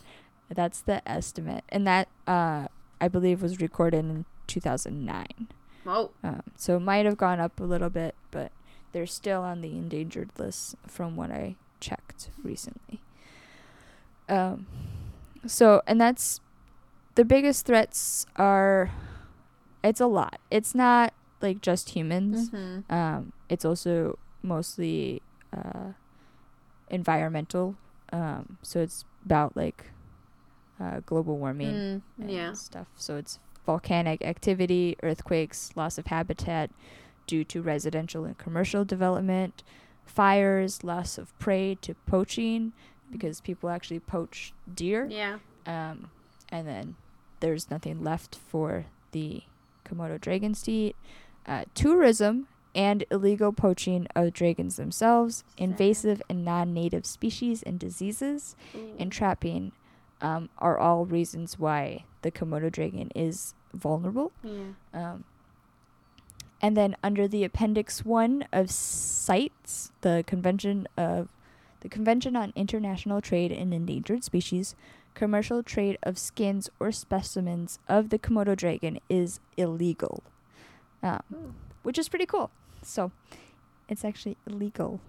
that's the estimate. And that, uh, I believe, was recorded in 2009. Whoa. Um, so it might have gone up a little bit, but they're still on the endangered list from what I checked recently. Um, so, and that's the biggest threats are. It's a lot. It's not like just humans. Mm-hmm. Um, it's also mostly uh, environmental. Um, so it's about like uh, global warming Mm, and yeah. stuff. So it's volcanic activity, earthquakes, loss of habitat due to residential and commercial development, fires, loss of prey to poaching because people actually poach deer. Yeah. Um, and then there's nothing left for the Komodo dragons to eat. Uh, tourism and illegal poaching of dragons themselves, invasive and non native species and diseases, Ooh. and trapping um, are all reasons why the Komodo dragon is vulnerable. yeah. Um, and then under the Appendix One of CITES, the Convention of the Convention on International Trade in Endangered Species, commercial trade of skins or specimens of the Komodo dragon is illegal, um, which is pretty cool. So, it's actually illegal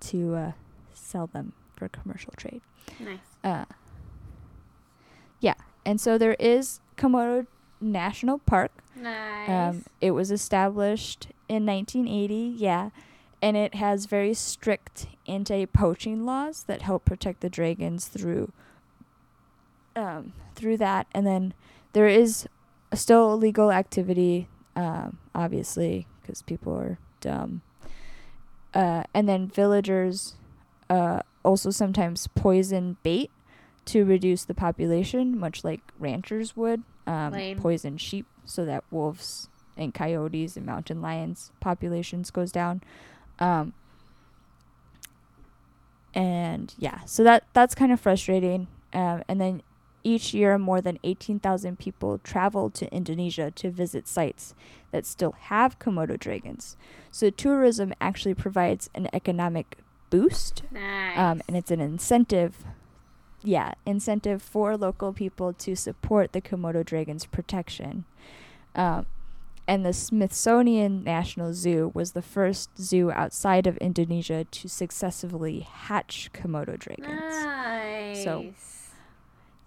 to uh, sell them for commercial trade. Nice. Uh, yeah, and so there is Komodo National Park. Nice. Um, it was established in 1980, yeah, and it has very strict anti-poaching laws that help protect the dragons through um, through that. And then there is still illegal activity, um, obviously, because people are dumb. Uh, and then villagers uh, also sometimes poison bait to reduce the population, much like ranchers would. Um, poison sheep so that wolves and coyotes and mountain lions populations goes down. Um, and yeah, so that that's kind of frustrating. Um, and then each year, more than 18,000 people travel to Indonesia to visit sites that still have Komodo dragons. So tourism actually provides an economic boost nice. um, and it's an incentive yeah incentive for local people to support the komodo dragon's protection um, and the smithsonian national zoo was the first zoo outside of indonesia to successfully hatch komodo dragons. Nice. So-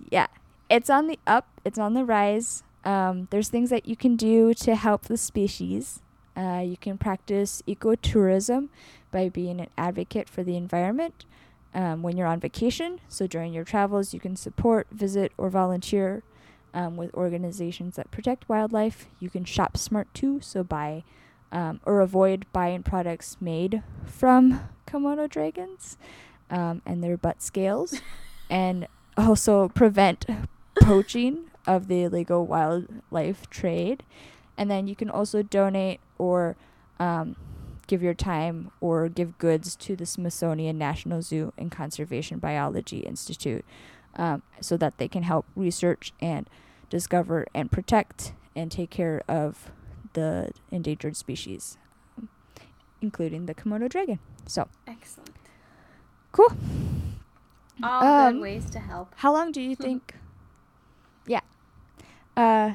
yeah it's on the up it's on the rise. Um, there's things that you can do to help the species. Uh, you can practice ecotourism by being an advocate for the environment um, when you're on vacation. So during your travels you can support visit or volunteer um, with organizations that protect wildlife you can shop smart too so buy um, or avoid buying products made from komodo dragons um, and their butt scales [laughs] and also prevent poaching of the illegal wildlife trade. And then you can also donate or um, give your time or give goods to the Smithsonian National Zoo and Conservation Biology Institute um, so that they can help research and discover and protect and take care of the endangered species, including the Komodo dragon. So, Excellent. Cool. All Um, good ways to help. How long do you [laughs] think? yeah. Uh,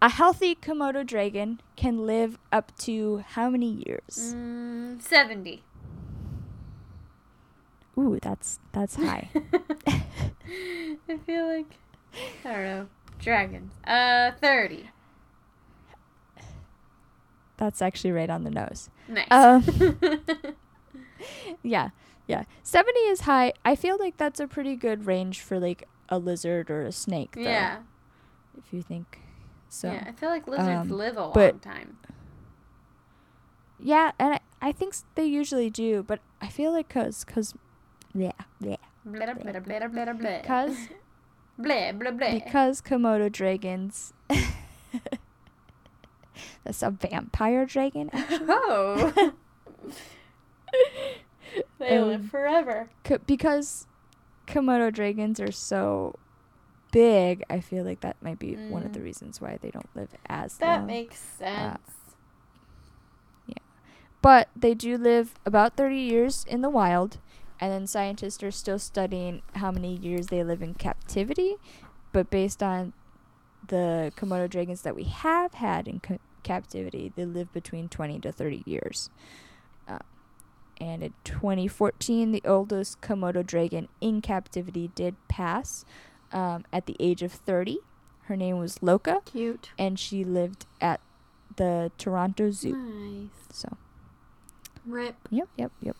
a healthy Komodo dragon can live up to how many years? Mm, 70. Ooh, that's that's high. [laughs] I feel like I don't know. Dragons. Uh, thirty. that's actually right on the nose. Nice. Um, [laughs] Yeah, yeah. 70 is high. I feel like that's a pretty good range for like a lizard or a snake, though, yeah. if you think so. Yeah. I feel like lizards um, live a long but- time. Yeah, and I, I think they usually do, but I feel like cause, cause, yeah, yeah, Blah [laughs] blah blah blah because Komodo dragons. [laughs] That's a vampire dragon. actually. [laughs] oh. [laughs] they live Um, forever. Co- because Komodo dragons are so big, I feel like that might be one of the Mm. reasons why they don't live as That long. makes sense. Yeah. But they do live about 30 years in the wild, and then scientists are still studying how many years they live in captivity. But based on the Komodo dragons that we have had in ca- captivity, they live between 20 to 30 years. Uh, and in 2014, the oldest Komodo dragon in captivity did pass um, at the age of 30. Her name was Loka, Cute. and she lived at the Toronto Zoo. Nice. So. Rip. Yep, yep, yep.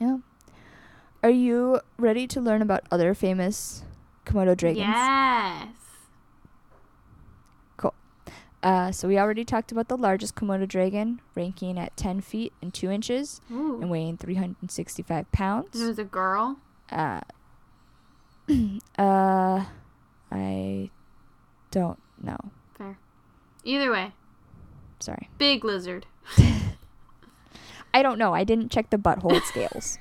Yeah. Are you ready to learn about other famous Komodo dragons? Yes. Uh, so we already talked about the largest Komodo dragon, ranking at 10 feet and 2 inches Ooh. and weighing 365 And it pounds. was a girl. Uh, [clears throat] uh, I don't know. Fair. Either way, Sorry. big lizard. [laughs] I don't know. I didn't check the butthole [laughs] scales.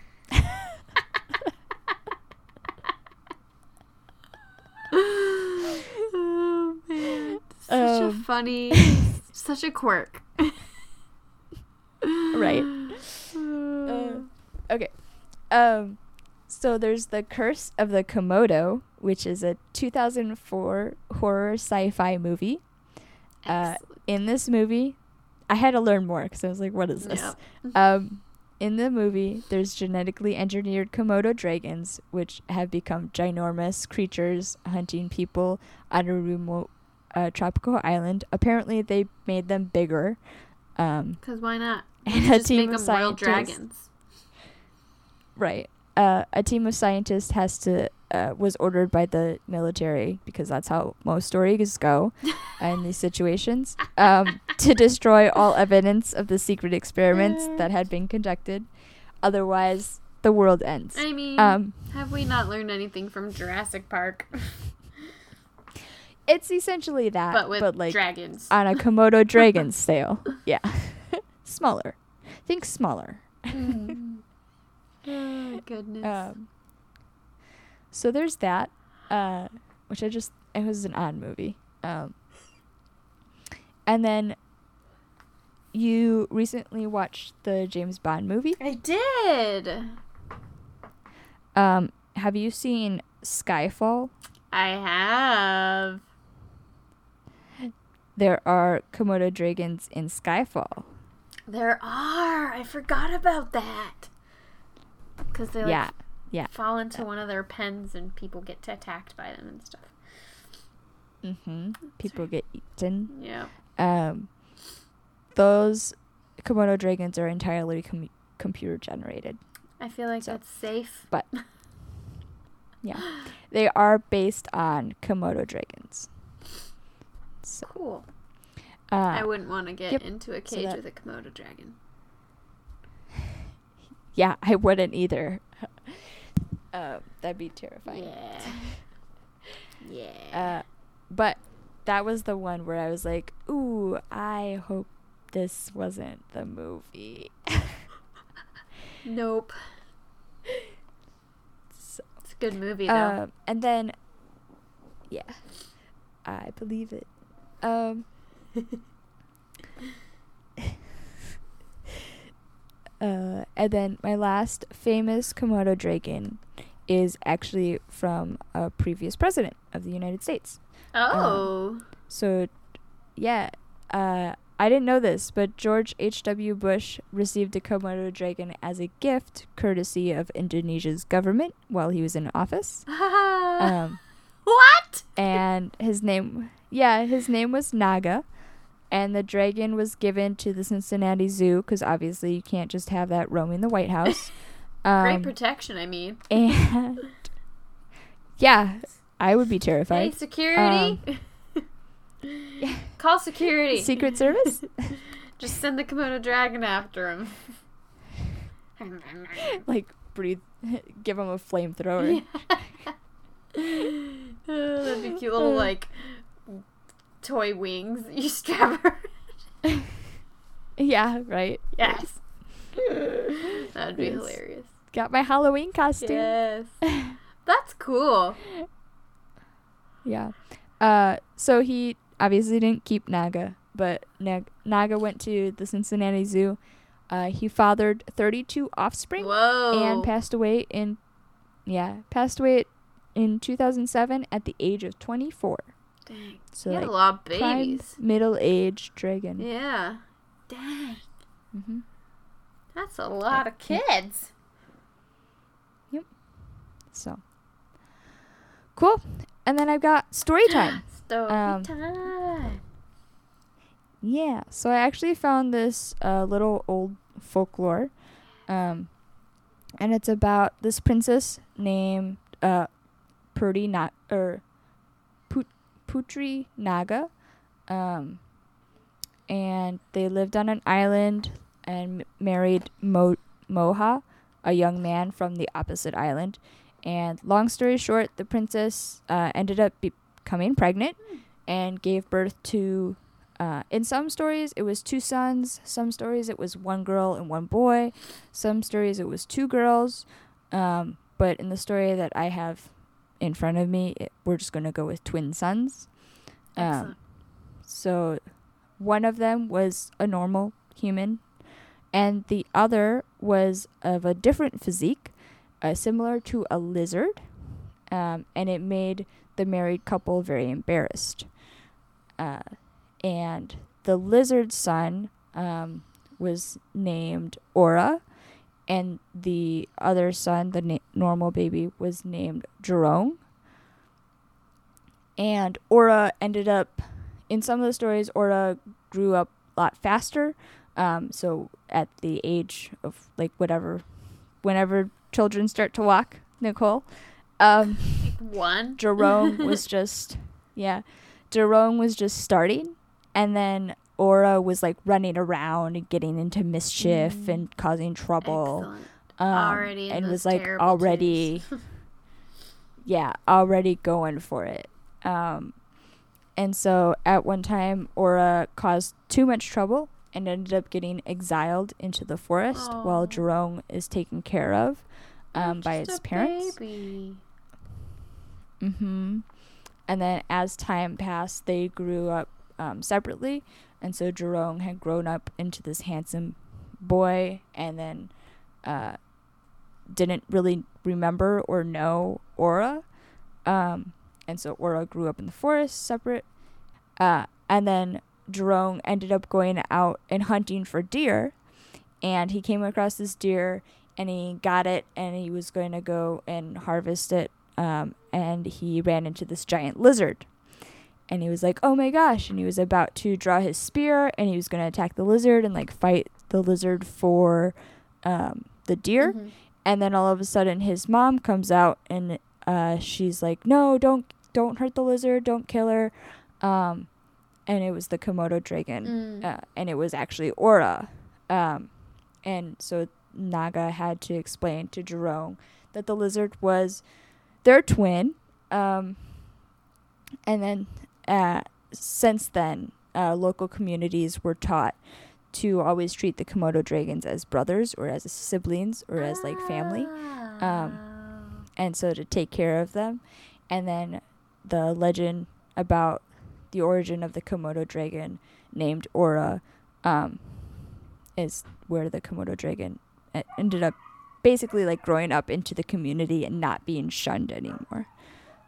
oh man, such a Um, funny, [laughs] such a quirk. Right. [sighs] Uh, okay. Um, so there's the Curse of the Komodo, which is a 2004 horror sci-fi movie. Uh, in this movie, I had to learn more because I was like, "What is this?" Yep. Um, in the movie, there's genetically engineered Komodo dragons, which have become ginormous creatures hunting people on a remote uh, tropical island. Apparently, they made them bigger. Um, Cause why not? [laughs] and a team of scientists. dragons. Right. Uh, a team of scientists has to uh, was ordered by the military because that's how most stories go [laughs] in these situations um, to destroy all evidence of the secret experiments that had been conducted. Otherwise, the world ends. I mean, Um, have we not learned anything from Jurassic Park? it's essentially that, but with like dragons. on a Komodo dragon [laughs] scale. Yeah, [laughs] smaller. Think smaller. Oh, goodness. Um, so there's that, uh, which I just it was an odd movie. Um, and then you recently watched the James Bond movie. I did. Um, have you seen Skyfall? I have. There are Komodo dragons in Skyfall. There are. I forgot about that. Because they like yeah, yeah. fall into one of their pens and people get attacked by them and stuff. Mm-hmm. People get eaten. Yeah. Um, those Komodo dragons are entirely com- computer generated. I feel like So- that's safe. But [laughs] yeah, they are based on Komodo dragons. So, Cool. uh, I wouldn't want to get yep. into a So cage that- with a Komodo dragon. Yeah, I wouldn't either. [laughs] uh, that'd be terrifying. Yeah. Yeah. [laughs] Uh, but that was the one where I was like, "Ooh, I hope this wasn't the movie." [laughs] nope. So, It's a good movie though. um, and then, yeah, I believe it. Um. Uh, and then my last famous Komodo dragon is actually from a previous president of the United States. oh. So, yeah, uh, I didn't know this, but George H.W. Bush received a Komodo dragon as a gift courtesy of Indonesia's government while he was in office. [laughs] Um, what? and his name, yeah, his name was Naga. And the dragon was given to the Cincinnati Zoo because obviously you can't just have that roaming the White House. [laughs] Great Um, protection, I mean. and [laughs] yeah, I would be Hey, terrified. security. [laughs] Call security. Secret Service? Just send the Komodo dragon after him. like breathe, give him a flamethrower. Oh, that'd be cute little like toy wings [laughs] you strap her. Yeah, right. Yes. [laughs] That'd be hilarious. Got my Halloween costume. Yes. [laughs] That's cool. Yeah. Uh, so he obviously didn't keep Naga, but Nag- Naga went to the Cincinnati Zoo. Uh, he fathered 32 offspring Whoa. and passed away in, yeah, passed away in 2007 at the age of 24. Dang. So he had like a lot of babies. middle-aged dragon. Yeah. Dang. hmm That's a lot of kids. Yep. So cool. And then I've got story [gasps] time. Story Um, time. Yeah, so I actually found this uh, little old folklore, um, and it's about this princess named uh, Purdy Not or Putri Naga, um, and they lived on an island and married Mo- Moha, a young man from the opposite island. And long story short, the princess uh, ended up becoming pregnant and gave birth to uh, in some stories, it was two sons. Some stories, it was one girl and one boy. Some stories, it was two girls. Um, but in the story that I have in front of me, it, we're just going to go with twin sons. Um, so one of them was a normal human, and the other was of a different physique, uh, similar to a lizard. Um, and it made the married couple very embarrassed. Uh, and the lizard son um, was named Aura, and the other son, the na- normal baby, was named Jerome. And Aura ended up, in some of the stories, Aura grew up a lot faster. Um, so at the age of like whatever, whenever children start to walk, Nicole, um, [laughs] One. Jerome [laughs] was just yeah. Jerome was just starting and then Aura was like running around and getting into mischief Mm. and causing trouble. Um, and was like already [laughs] yeah, already going for it. Um and so at one time Aura caused too much trouble and ended up getting exiled into the forest Aw. while Jerome is taken care of um, by a parents. Baby. Mm-hmm. And then as time passed, they grew up um, separately, and so Jerome had grown up into this handsome boy, and then uh, didn't really remember or know Aura, um, and so Aura grew up in the forest separate, uh, and then Jerome ended up going out and hunting for deer, and he came across this deer, and he got it, and he was going to go and harvest it um, and he ran into this giant lizard. And he was like, "Oh my gosh!" And he was about to draw his spear, and he was going to attack the lizard and like fight the lizard for um, the deer. Mhm. And then all of a sudden, his mom comes out, and uh, she's like, "No, don't don't hurt the lizard, don't kill her." Um, and it was the Komodo dragon, Mm. uh, and it was actually Aura. Um, and so Naga had to explain to Jerome that the lizard was their twin. Um, and then uh, since then, uh, local communities were taught to always treat the Komodo dragons as brothers or as siblings or as like family um, Ah. and so to take care of them. And then the legend about the origin of the Komodo dragon named Aura um, is where the Komodo dragon ended up basically like growing up into the community and not being shunned anymore.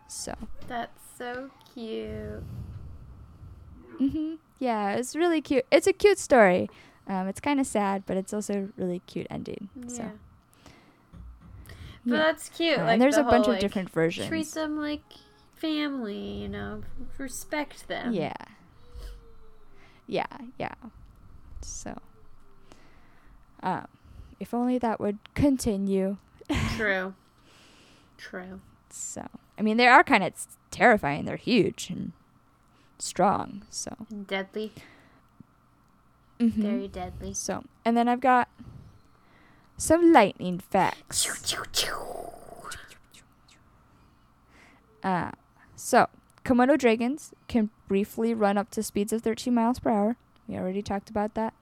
So, That's so cute. hmm yeah, it's really cute. It's a cute story. Um, it's kind of sad, but it's also really cute ending. So Yeah. But yeah. that's cute. Uh, like and there's the a bunch of like, different versions. Treat them like family, you know. Respect them. Yeah. Yeah, yeah. So, um, if only that would continue. [laughs] True. True. So, I mean, they are kind of terrifying. They're huge and strong. So, deadly. mhm. Very deadly. so, and then I've got some lightning facts. Choo, choo, choo. Uh, so, Komodo dragons can briefly run up to speeds of 13 miles per hour. We already talked about that.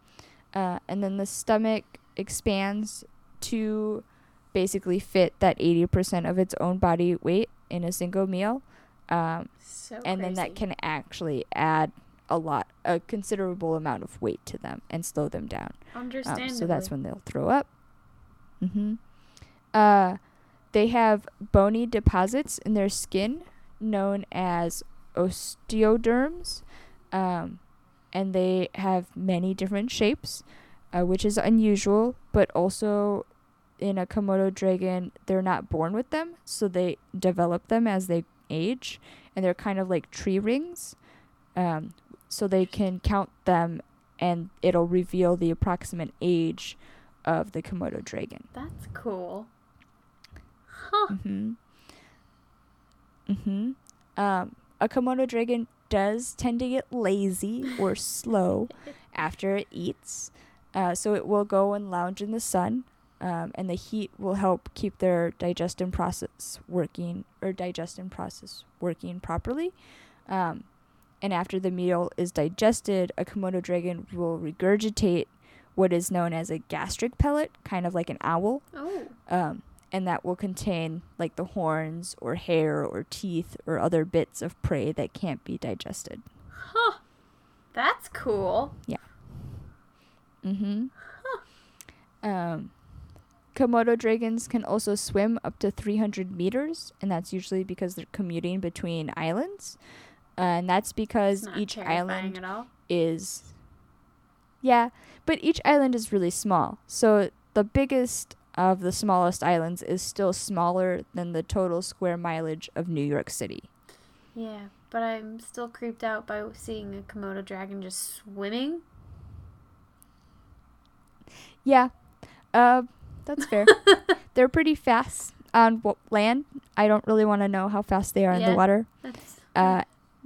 Uh, and then the stomach expands to basically fit that 80% of its own body weight in a single meal. Um, So and then that can actually add a lot, a considerable amount of weight to them and slow them down. Um, so that's when they'll throw up. Mm-hmm. Uh, they have bony deposits in their skin known as osteoderms, um, and they have many different shapes, uh, which is unusual. But also, in a Komodo dragon, they're not born with them, so they develop them as they age, and they're kind of like tree rings. Um, so they can count them and it'll reveal the approximate age of the Komodo dragon. That's cool. Huh. Mm-hmm. Mm-hmm. Um, a Komodo dragon does tend to get lazy or slow [laughs] after it eats, uh, so it will go and lounge in the sun, um, and the heat will help keep their digestion process working or digestion process working properly. Um, and after the meal is digested, a Komodo dragon will regurgitate what is known as a gastric pellet, kind of like an owl Oh. um, and that will contain like the horns or hair or teeth or other bits of prey that can't be digested. Huh. That's cool. Yeah. Mm-hmm. Um, Komodo dragons can also swim up to 300 meters, and that's usually because they're commuting between islands. Uh, and that's because each island is yeah but each island is really small so the biggest of the smallest islands is still smaller than the total square mileage of new york city Yeah, but I'm still creeped out by seeing a Komodo dragon just swimming. yeah uh, that's fair [laughs] they're pretty fast on w- land i don't really want to know how fast they are in the water That's uh,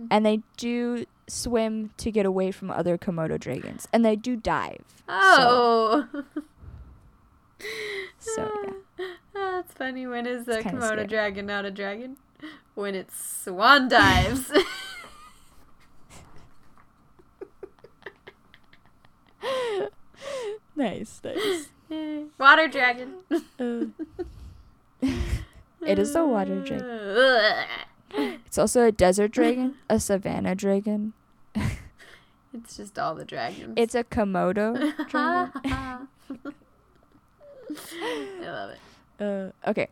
and they do swim to get away from other komodo dragons and they do dive oh. so yeah [laughs] That's funny. When is It's kinda Komodo scary. dragon not a dragon? When it swan dives. [laughs] nice nice [laughs] Water dragon. [laughs] It is a water dragon. [laughs] It's also a desert dragon, a savanna dragon. It's just all the dragons. It's a Komodo dragon. I love it. Uh, okay,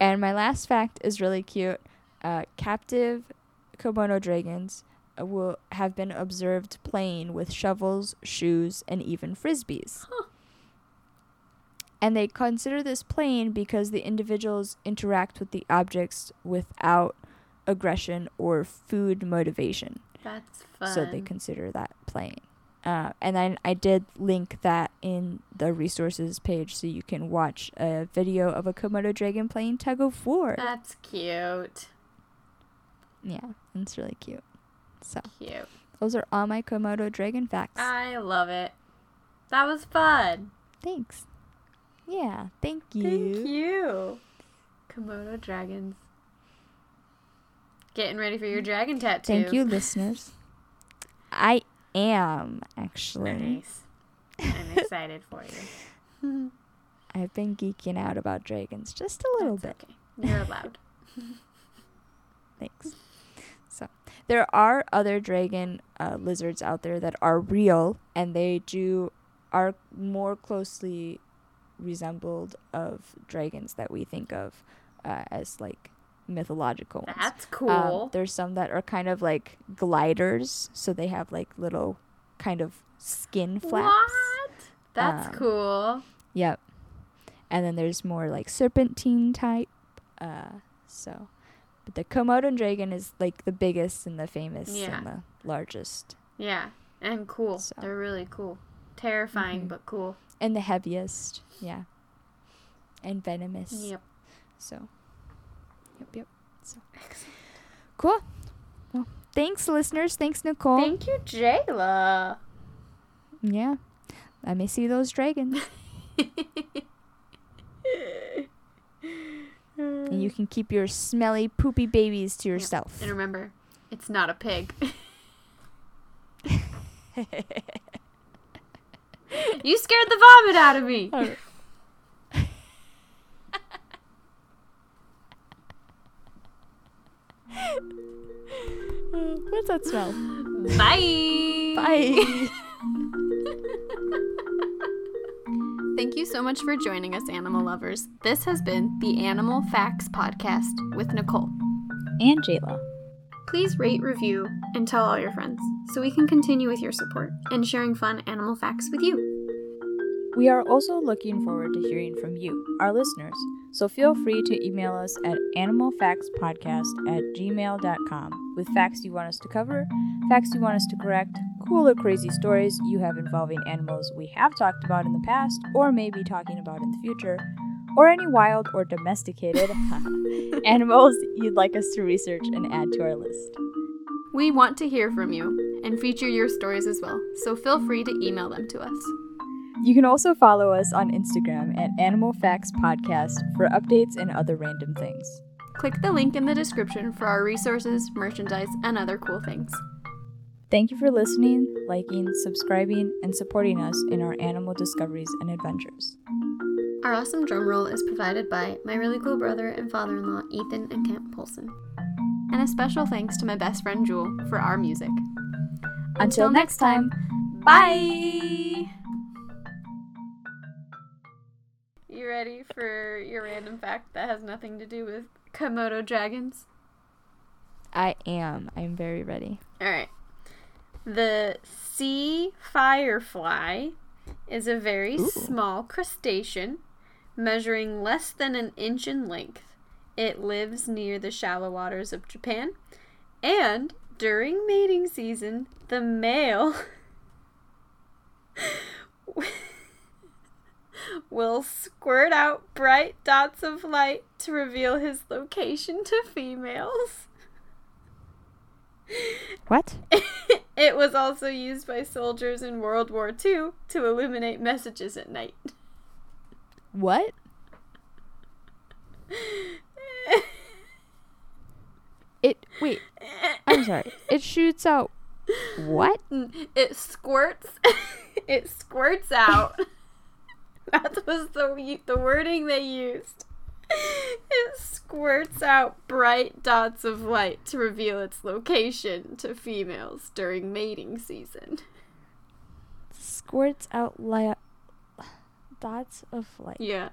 and my last fact is really cute. Uh, captive Komodo dragons uh, will have been observed playing with shovels, shoes, and even frisbees. Huh. And they consider this playing because the individuals interact with the objects without aggression or food motivation. That's fun. so they consider that playing. Uh, and then I did link that in the resources page so you can watch a video of a Komodo dragon playing tug of war. That's cute. yeah, it's really cute. So Cute. those are all my Komodo dragon facts. I love it. That was fun. Thanks. Yeah, thank you. Thank you. Komodo dragons. Getting ready for your dragon tattoo. Thank you, listeners. I am actually. Nice. I'm [laughs] excited for you. [laughs] I've been geeking out about dragons just a little That's bit. okay. You're allowed. [laughs] Thanks. So there are other dragon uh, lizards out there that are real, and they do are more closely resembled of dragons that we think of uh, as like mythological ones. That's Um, cool. there's some that are kind of like gliders, so they have like little kind of skin flaps. What? That's Um, cool. Yep. And then there's more like serpentine type. Uh, so, but the Komodo dragon is like the biggest and the famous Yeah. and the largest Yeah, and cool. So- They're really cool. Terrifying, Mhm. but cool. And the heaviest. Yeah. And venomous. Yep. So. Yep. Yep. So. Cool. Well, thanks, listeners. Thanks, Nicole. Thank you, Jayla. yeah. Let me see those dragons. [laughs] and you can keep your smelly, poopy babies to yourself. And remember, it's not a pig. [laughs] [laughs] you scared the vomit out of me. [laughs] [laughs] What's that smell? Bye. Bye. [laughs] Thank you so much for joining us, animal lovers. This has been the Animal Facts Podcast with Nicole. and Jayla. Please rate, review, and tell all your friends so we can continue with your support and sharing fun animal facts with you. We are also looking forward to hearing from you, our listeners, so feel free to email us at animalfactspodcast at gmail.com with facts you want us to cover, facts you want us to correct, cool or crazy stories you have involving animals we have talked about in the past or may be talking about in the future, or any wild or domesticated [laughs] animals you'd like us to research and add to our list. We want to hear from you and feature your stories as well, so feel free to email them to us. You can also follow us on Instagram at Animal Facts Podcast for updates and other random things. Click the link in the description for our resources, merchandise, and other cool things. Thank you for listening, liking, subscribing, and supporting us in our animal discoveries and adventures. Our awesome drum roll is provided by my really cool brother and father in law, Ethan and Kent Polson. And a special thanks to my best friend Jewel for our music. Until next time, bye! You ready for your random fact that has nothing to do with Komodo dragons? I am. I'm very ready. Alright. The sea firefly is a very Ooh. small crustacean measuring less than an inch in length. It lives near the shallow waters of Japan. And during mating season, the male [laughs] will squirt out bright dots of light to reveal his location to females. What? [laughs] it was also used by soldiers in World War II to illuminate messages at night. What? It. Wait. I'm sorry. It shoots out. What? It squirts. [laughs] it squirts out. [laughs] that was the the wording they used. It squirts out bright dots of light to reveal its location to females during mating season. Squirts out light. Dots of light. Yeah.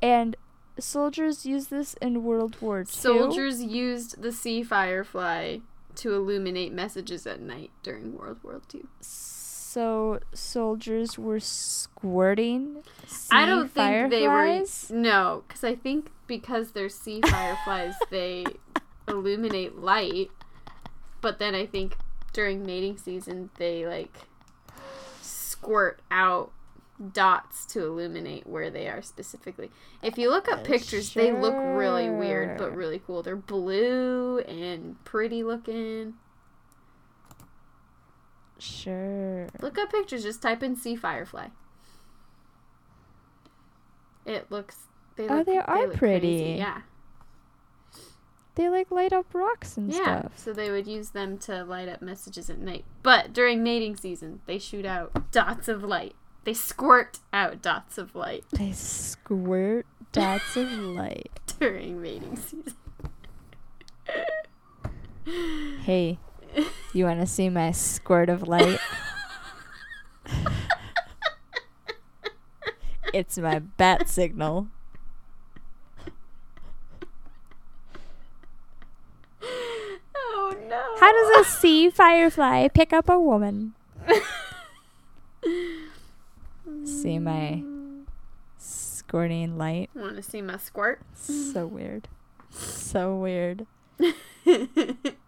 And soldiers use this in World War II. Soldiers used the sea firefly to illuminate messages at night during World War II. So soldiers were squirting. I don't sea think they were. fireflies? No, because I think because they're sea [laughs] fireflies, they illuminate light. But then I think during mating season, they like squirt out dots to illuminate where they are specifically. If you look up pictures, they look really weird but really cool. They're blue and pretty looking. Sure. Look up pictures. Just type in sea firefly. It looks. They Oh, they are look pretty. Crazy. Yeah. They like light up rocks and Yeah. stuff. So they would use them to light up messages at night. But during mating season, they shoot out dots of light. They squirt out dots of light They squirt dots of light. [laughs] during mating season. Hey, you want to see my squirt of light? it's my bat signal. oh no. How does a sea firefly pick up a woman? [laughs] See my squirting light. Want to see my squirt? So weird. So weird. [laughs]